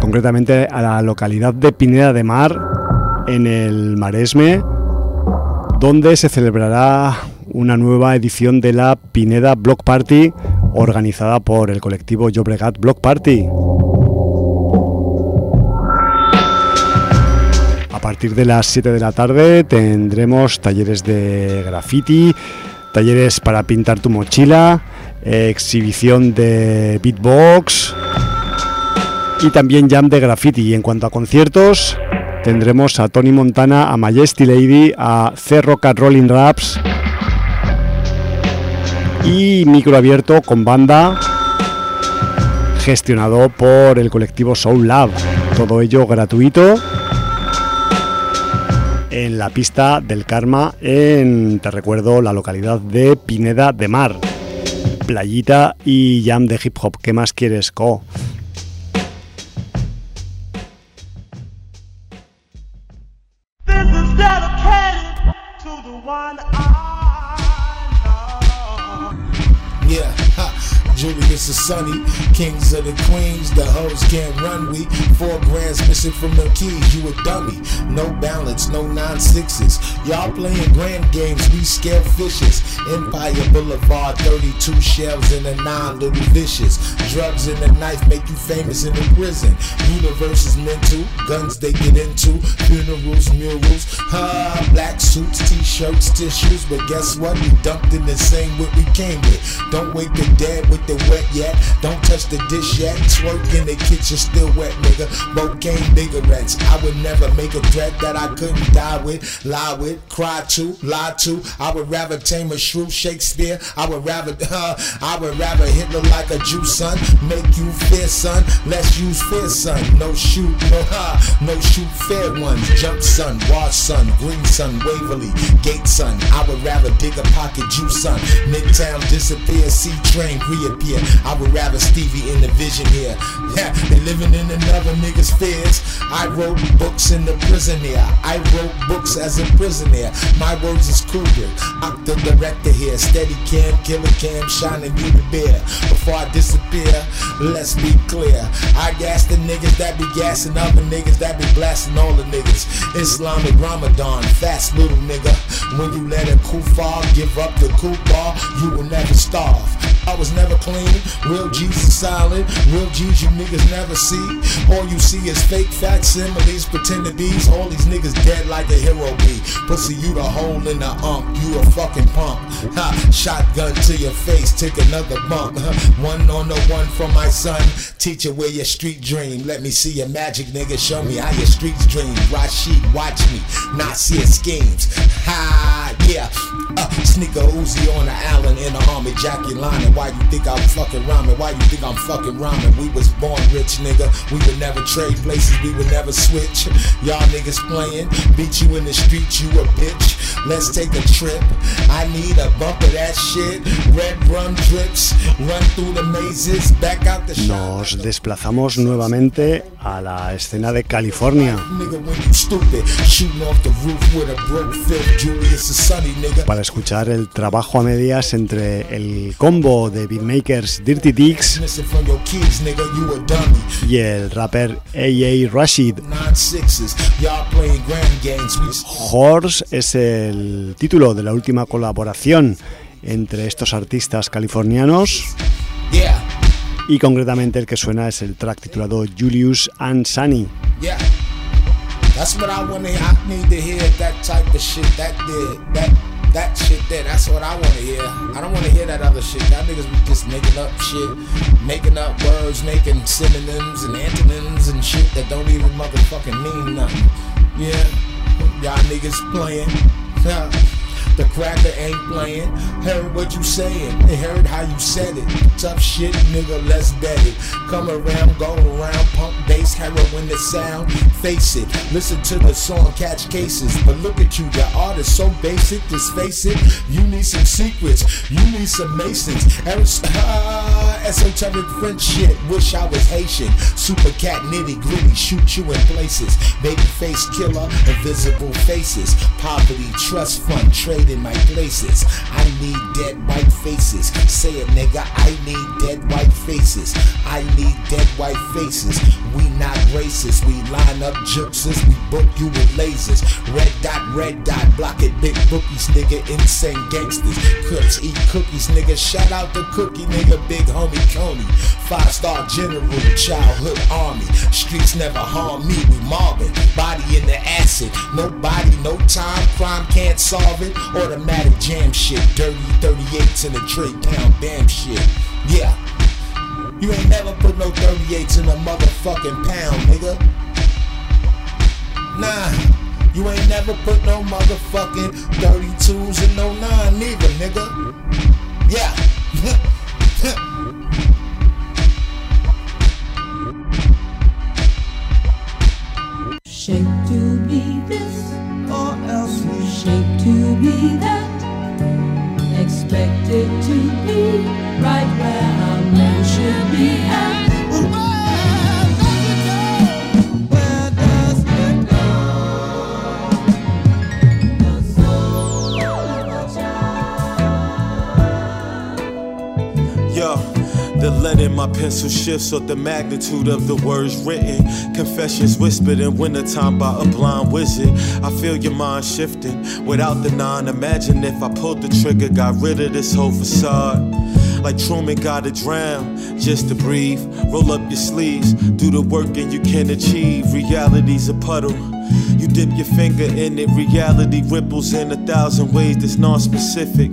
concretamente a la localidad de Pineda de Mar, en el Maresme, donde se celebrará una nueva edición de la Pineda Block Party organizada por el colectivo Llobregat Block Party. A partir de las 7 de la tarde tendremos talleres de graffiti, talleres para pintar tu mochila, exhibición de beatbox y también jam de graffiti. Y en cuanto a conciertos, tendremos a Tony Montana, a Majesty Lady, a Cerro Cat Rolling Raps y micro abierto con banda gestionado por el colectivo Soul Lab. Todo ello gratuito en la pista del Karma en, te recuerdo, la localidad de Pineda de Mar. Playita y jam de hip hop. ¿Qué más quieres, Co? Julius is Sunny, kings of the queens, the hoes can't run. We four grands missing from the keys. You a dummy, no balance, no nine sixes. Y'all playing grand games, we scare fishes. Empire Boulevard, 32 shells in a nine little vicious. Drugs and a knife make you famous in the prison. Universe is mental, guns they get into, funerals, murals, ah, black suits, t-shirts, tissues. But guess what? We dumped in the same what we came with. Don't wake the dead with the wet yet. Don't touch the dish yet. Twerk in the kitchen, still wet, nigga. Cocaine cigarettes. I would never make a threat that I couldn't die with, lie with, cry to, lie to. I would rather tame a shrew, Shakespeare. I would rather, uh, I would rather Hitler like a Jew, son. Make you fear, son. Let's use fear, son. No shoot, no ha, no shoot fair ones. Jump, son. Wash, son. Green, son. Waverly, Gate, son. I would rather dig a pocket Jew, son. Midtown disappear, C train reappear. I would rather Stevie in the vision here. Yeah, they living in another nigga's fears. I wrote books in the prison here. I wrote books as a prisoner. My words is Kubrick. I'm the director here. Steady cam, killer cam, shining you the beer. Before I disappear, let's be clear. I gas the niggas that be gassing other niggas that be blasting all the niggas. Islamic Ramadan, fast little nigga. When you let a kufar give up the kubar, you will never starve. I was never clean, real G's Jesus solid. real G's you niggas never see. All you see is fake facsimiles, pretend to be's. All these niggas dead like a hero be. Pussy, you the hole in the ump, you a fucking pump. Ha, shotgun to your face, take another bump. One on the one for my son. Teacher, where your street dream? Let me see your magic, nigga. Show me how your streets dream. Rashid, watch me, not see schemes. Ha, yeah. Uh, sneaker Uzi on the island in the army, Jackie Lana. Why you think I'm fucking rhyming? Why you think I'm fucking rhyming? We was born rich, nigga. We would never trade places, we would never switch. Y'all niggas playing, beat you in the street, you a bitch. Let's take a trip. I need a bump of that shit. Red rum drips, run through the mazes, back out the Nos desplazamos nuevamente a la escena de California. Nigga, when you stupid, shooting off the roof with a broke fifth. Julius is sunny, nigga. Para escuchar el trabajo a medias entre el combo de beatmakers Dirty Dicks y el rapper AA Rashid. Horse es el título de la última colaboración entre estos artistas californianos y concretamente el que suena es el track titulado Julius and Sunny. That's what I wanna hear. I need to hear that type of shit. That there, that that shit there. That's what I wanna hear. I don't wanna hear that other shit. That niggas be just making up shit, making up words, making synonyms and antonyms and shit that don't even motherfucking mean nothing. Yeah, y'all niggas playing. The cracker ain't playing. Heard what you saying. They heard how you said it. Tough shit, nigga, let's bet it. Come around, go around, pump bass, heroin the sound. Face it, listen to the song, catch cases. But look at you, the art is so basic, just face it. You need some secrets, you need some masons. Eris- ah, esoteric French shit, wish I was Haitian. Super cat nitty gritty, shoot you in places. Baby face killer, invisible faces. Poverty, trust fund, trade in my places. I need dead white faces. Say it, nigga, I need dead white faces. I need dead white faces. We not racist. We line up juxes. We book you with lasers. Red dot, red dot, block it, big bookies, nigga. Insane gangsters. Crips eat cookies, nigga. Shout out the cookie, nigga. Big homie Coney. Five star general, childhood army. Streets never harm me. We mobbing. Body in the acid. Nobody, no time. Crime can't solve it. Automatic jam shit. Dirty 38s in a tray pound damn shit. Yeah. You ain't never put no 38s in a motherfucking pound, nigga. Nah. You ain't never put no motherfucking 32s in no 9 neither, nigga. Yeah. Shaped to be this, or else you shaped to be that. In my pencil shifts of the magnitude of the words written. Confessions whispered in wintertime by a blind wizard. I feel your mind shifting without the nine. Imagine if I pulled the trigger, got rid of this whole facade. Like Truman gotta drown just to breathe. Roll up your sleeves, do the work and you can achieve. Reality's a puddle. You dip your finger in it, reality ripples in a thousand ways that's non-specific.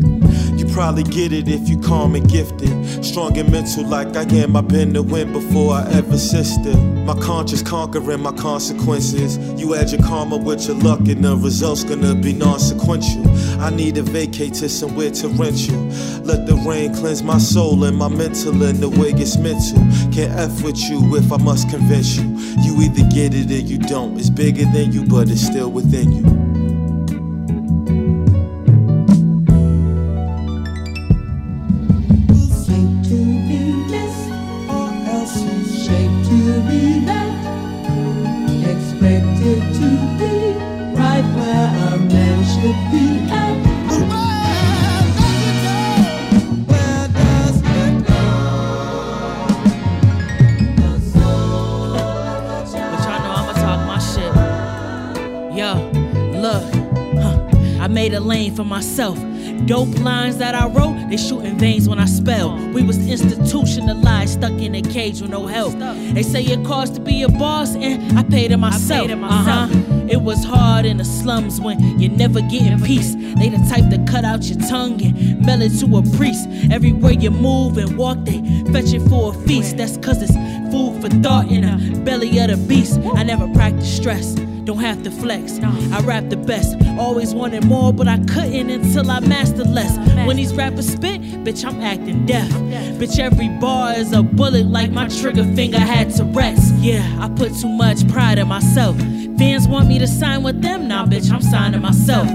You probably get it if you calm and gifted. Strong and mental like I am, I've been to win before I ever sister. My conscience conquering my consequences. You add your karma with your luck and the results gonna be non-sequential. I need to vacate to somewhere torrential. Let the rain cleanse my soul and my mental in the way it's mental. Can't F with you if I must convince you. You either get it or you don't. It's bigger than you, but it's still within you. Made a lane for myself. Dope lines that I wrote, they shooting veins when I spell. We was institutionalized, stuck in a cage with no help. They say it costs to be a boss, and I paid it myself. it myself. Uh-huh. It was hard in the slums when you never getting peace. They the type to cut out your tongue and mail it to a priest. Everywhere you move and walk, they fetch it for a feast. That's cause it's food for thought in the belly of the beast. I never practice stress. Don't have to flex. I rap the best. Always wanted more, but I couldn't until I mastered less. When these rappers spit, bitch, I'm acting deaf. Bitch, every bar is a bullet like my trigger finger had to rest. Yeah, I put too much pride in myself. Fans want me to sign with them, now bitch, I'm signing myself.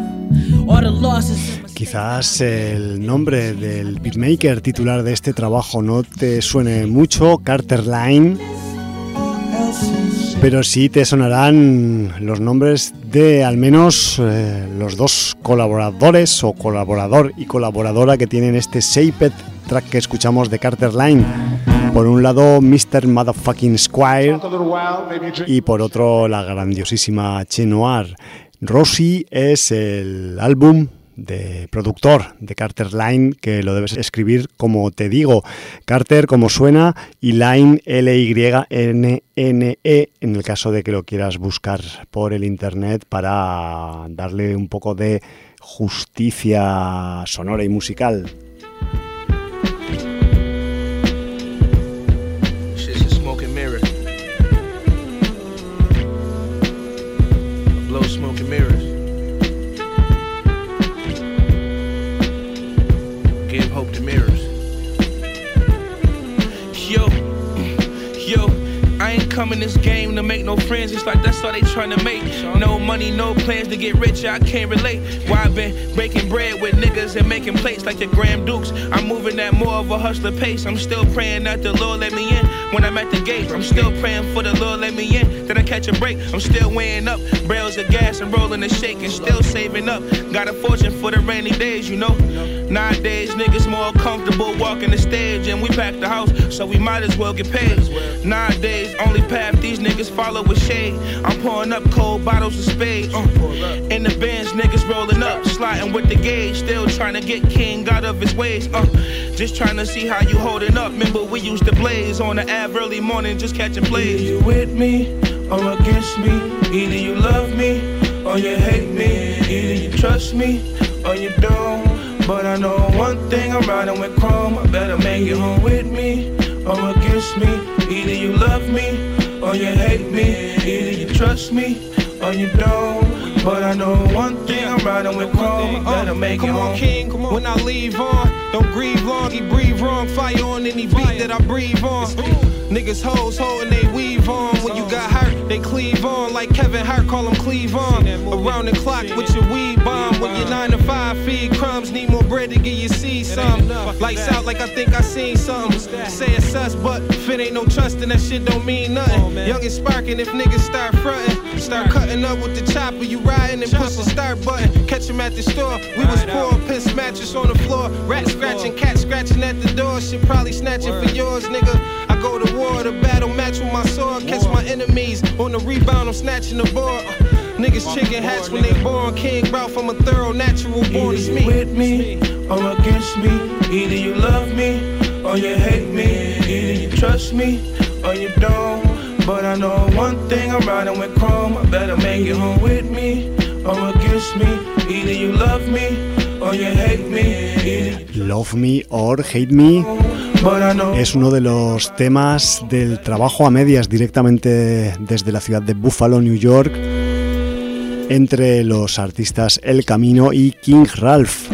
Quizás el nombre del beatmaker titular de este trabajo no te suene mucho, Carter Line, pero sí te sonarán los nombres de al menos eh, los dos colaboradores o colaborador y colaboradora que tienen este Shaped track que escuchamos de Carter Line. Por un lado, Mr. Motherfucking Squire y por otro, la grandiosísima Che Noir. Rosie es el álbum de productor de Carter Line que lo debes escribir como te digo. Carter como suena y Line L-Y-N-N-E en el caso de que lo quieras buscar por el internet para darle un poco de justicia sonora y musical I in this game to make no friends. It's like that's all they trying to make. No money, no plans to get rich. I can't relate. Why I been breaking bread with niggas and making plates like the Graham Dukes. I'm moving at more of a hustler pace. I'm still praying that the Lord let me in when I'm at the gate. I'm still praying for the Lord let me in. Then I catch a break. I'm still weighing up barrels of gas and rolling and shaking. Still saving up. Got a fortune for the rainy days, you know. Nowadays, niggas more comfortable walking the stage and we pack the house, so we might as well get paid. Nowadays, only path these niggas follow with shade. I'm pouring up cold bottles of spade. Uh, in the Benz, niggas rolling up, sliding with the gauge, still trying to get King out of his ways. Uh, just trying to see how you holding up. Remember we used to blaze on the Ave early morning, just catching plays. Either you with me or against me. Either you love me or you hate me. Either you trust me or you don't. But I know one thing, I'm riding with Chrome. I better make it home with me or against me. Either you love me or you hate me. Either you trust me or you don't. But I know one thing, I'm riding with Chrome. I better uh, make it Come home. on, King, come on. When I leave on, don't grieve long, he breathe wrong. Fire on any beat that I breathe on. Niggas hoes holding they weave on. They cleave on like Kevin Hart, call him cleave on. Around the clock with your weed bomb. With your nine to five, feed crumbs. Need more bread to get you see some. Lights out like I think I seen something. Say it's us, but if it ain't no trust, then that shit don't mean nothing. Young and sparking if niggas start frontin'. Start cutting up with the chopper, you riding and push the start button. Catch him at the store. We was poor, piss mattress on the floor. Rat scratching, cat scratching at the door. Shit probably snatching for yours, nigga. I go to war, the battle match with my sword. Catch my enemies on the rebound, I'm snatching the board. Niggas chicken hats when they born. King Ralph, from a thorough natural born. It's me. with me or against me. Either you love me or you hate me. Either you trust me or you don't. But I know one thing, I'm riding with Chrome. I better make it home with me or against me. Either you love me or you hate me. Either Love Me or Hate Me es uno de los temas del trabajo a medias directamente desde la ciudad de Buffalo, New York, entre los artistas El Camino y King Ralph.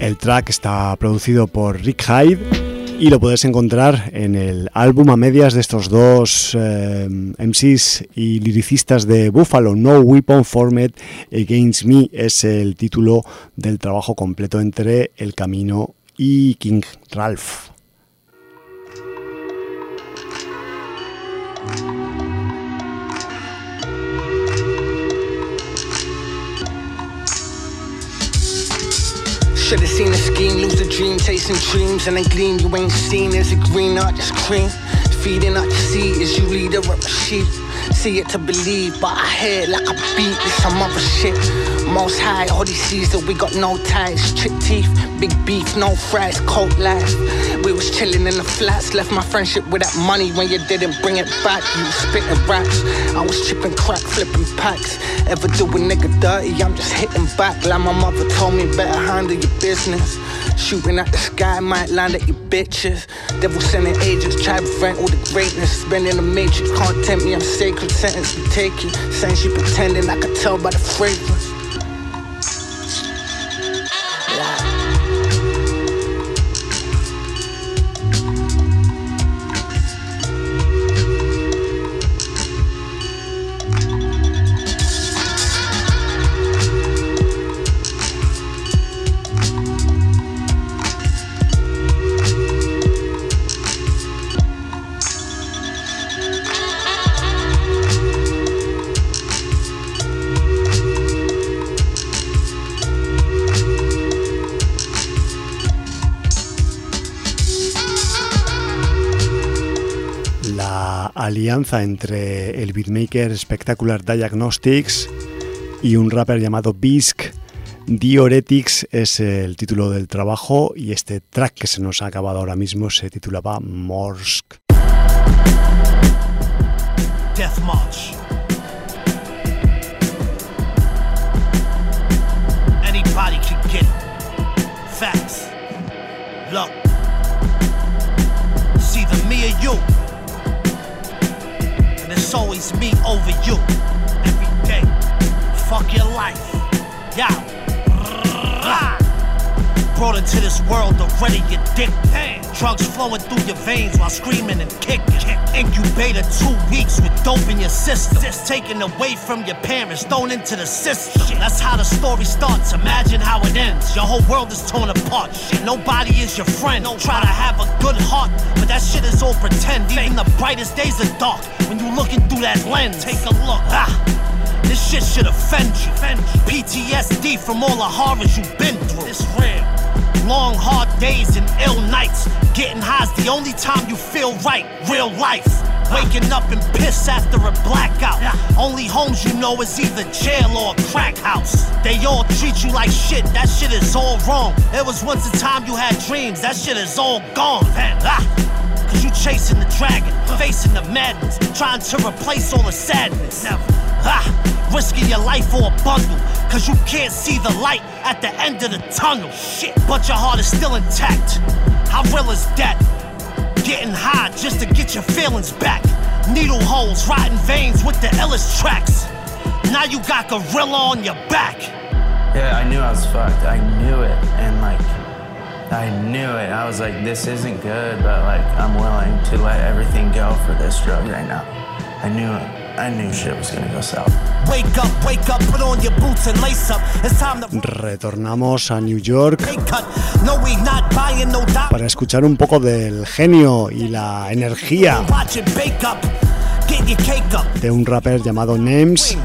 El track está producido por Rick Hyde y lo puedes encontrar en el álbum a medias de estos dos eh, MCs y liricistas de Buffalo, No Weapon Formed Against Me, es el título del trabajo completo entre El Camino y King Ralph. Should've seen a scheme, lose a dream, chasing dreams, and they gleam. You ain't seen, is it green or just cream? Feeding out your seed, is you leader of a sheep? See it to believe, but I hear like a beat, it's some other shit. Most high, holy these seas that we got no ties, chick teeth, big beef, no fries, cold life. We was chilling in the flats, left my friendship with that money when you didn't bring it back. You spitting raps, I was chipping crack, flipping packs. Ever do a nigga dirty, I'm just hitting back. Like my mother told me, better handle your business. Shooting at the sky, might land at your bitches. Devil sending agents, try to prevent all the greatness. Spending the matrix, can't tempt me, I'm sacred. Sentence to take you. Saying she pretending, I could tell by the fragrance. Alianza entre el beatmaker Spectacular Diagnostics y un rapper llamado Bisk Dioretics es el título del trabajo y este track que se nos ha acabado ahora mismo se titulaba Morsk. Death March. Anybody can get. Facts. Look. It's either me or you. It's always me over you. Every day. Fuck your life. Yow. Brought into this world already addicted. Drugs flowing through your veins while screaming and kicking. Incubator two weeks with dope in your system. Taken away from your parents, thrown into the system. That's how the story starts. Imagine how it ends. Your whole world is torn apart. Nobody is your friend. Don't try to have a good heart, but that shit is all pretend. Even the brightest days are dark when you're looking through that lens. Take a look. Ah. This shit should offend you. PTSD from all the horrors you've been through. It's real. Long, hard days and ill nights. Getting high's the only time you feel right. Real life. Waking up and piss after a blackout. Only homes you know is either jail or a crack house. They all treat you like shit. That shit is all wrong. There was once a time you had dreams. That shit is all gone. Ah. Cause you chasing the dragon, facing the madness, trying to replace all the sadness. Ah, risking your life for a bundle, cause you can't see the light at the end of the tunnel. Shit, but your heart is still intact. How real is that? Getting high just to get your feelings back. Needle holes, rotten veins with the illest tracks. Now you got gorilla on your back. Yeah, I knew I was fucked. I knew it. And like, I knew it. I was like, this isn't good, but like, I'm willing to let everything go for this drug right now. I knew it. Retornamos a New York para escuchar un poco del genio y la energía de un rapper llamado Names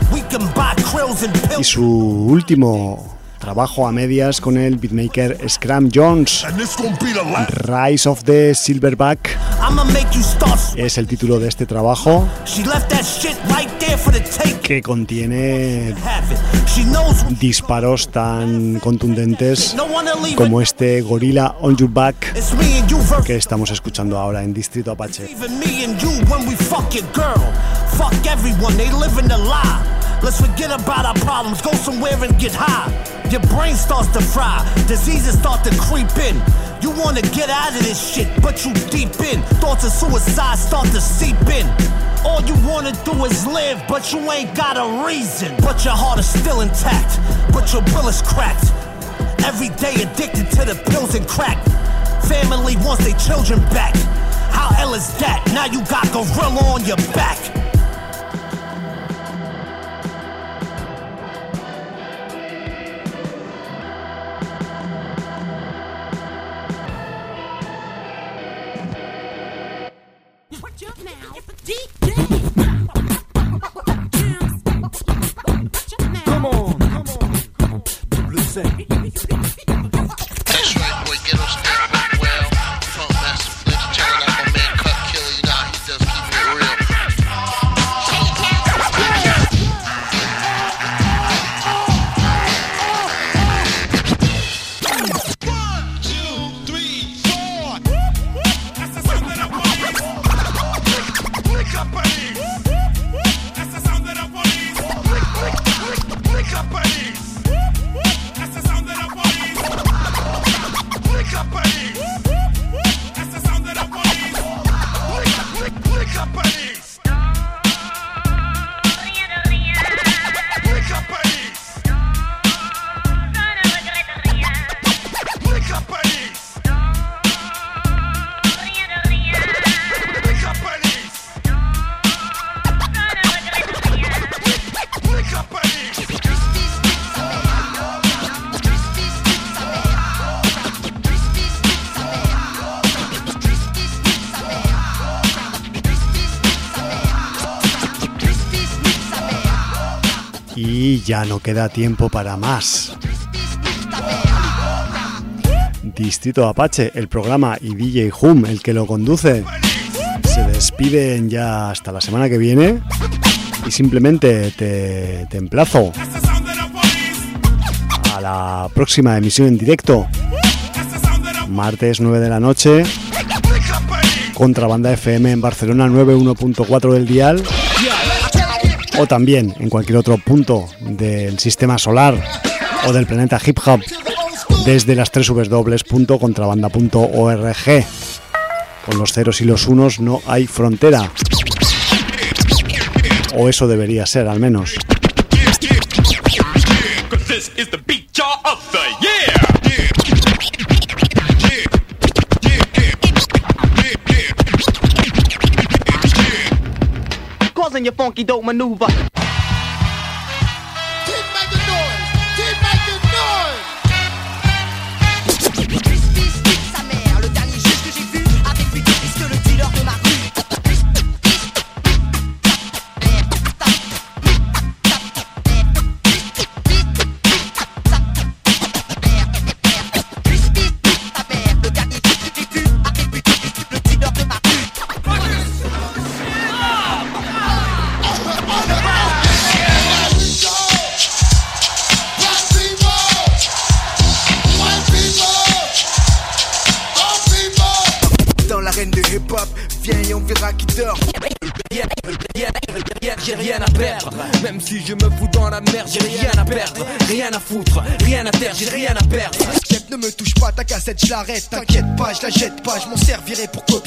y su último trabajo a medias con el beatmaker Scram Jones. Rise of the Silverback es el título de este trabajo que contiene disparos tan contundentes como este Gorilla on Your Back que estamos escuchando ahora en Distrito Apache. Let's forget about our problems, go somewhere and get high. Your brain starts to fry, diseases start to creep in. You wanna get out of this shit, but you deep in. Thoughts of suicide start to seep in. All you wanna do is live, but you ain't got a reason. But your heart is still intact, but your will is cracked. Every day addicted to the pills and crack. Family wants their children back. How ill is that? Now you got gorilla on your back. Come on, come on. Blue say. Ya no queda tiempo para más. Distrito Apache, el programa y DJ Hum, el que lo conduce, se despiden ya hasta la semana que viene y simplemente te, te emplazo a la próxima emisión en directo, martes 9 de la noche, Contrabanda FM en Barcelona 91.4 del dial o también en cualquier otro punto del sistema solar o del planeta hip hop desde las www.contrabanda.org. Con los ceros y los unos no hay frontera. O eso debería ser al menos. Causing your funky dope maneuver. Rien à perdre. Ne me touche pas, ta cassette, je l'arrête. T'inquiète pas, je la jette pas, je m'en servirai pour copier.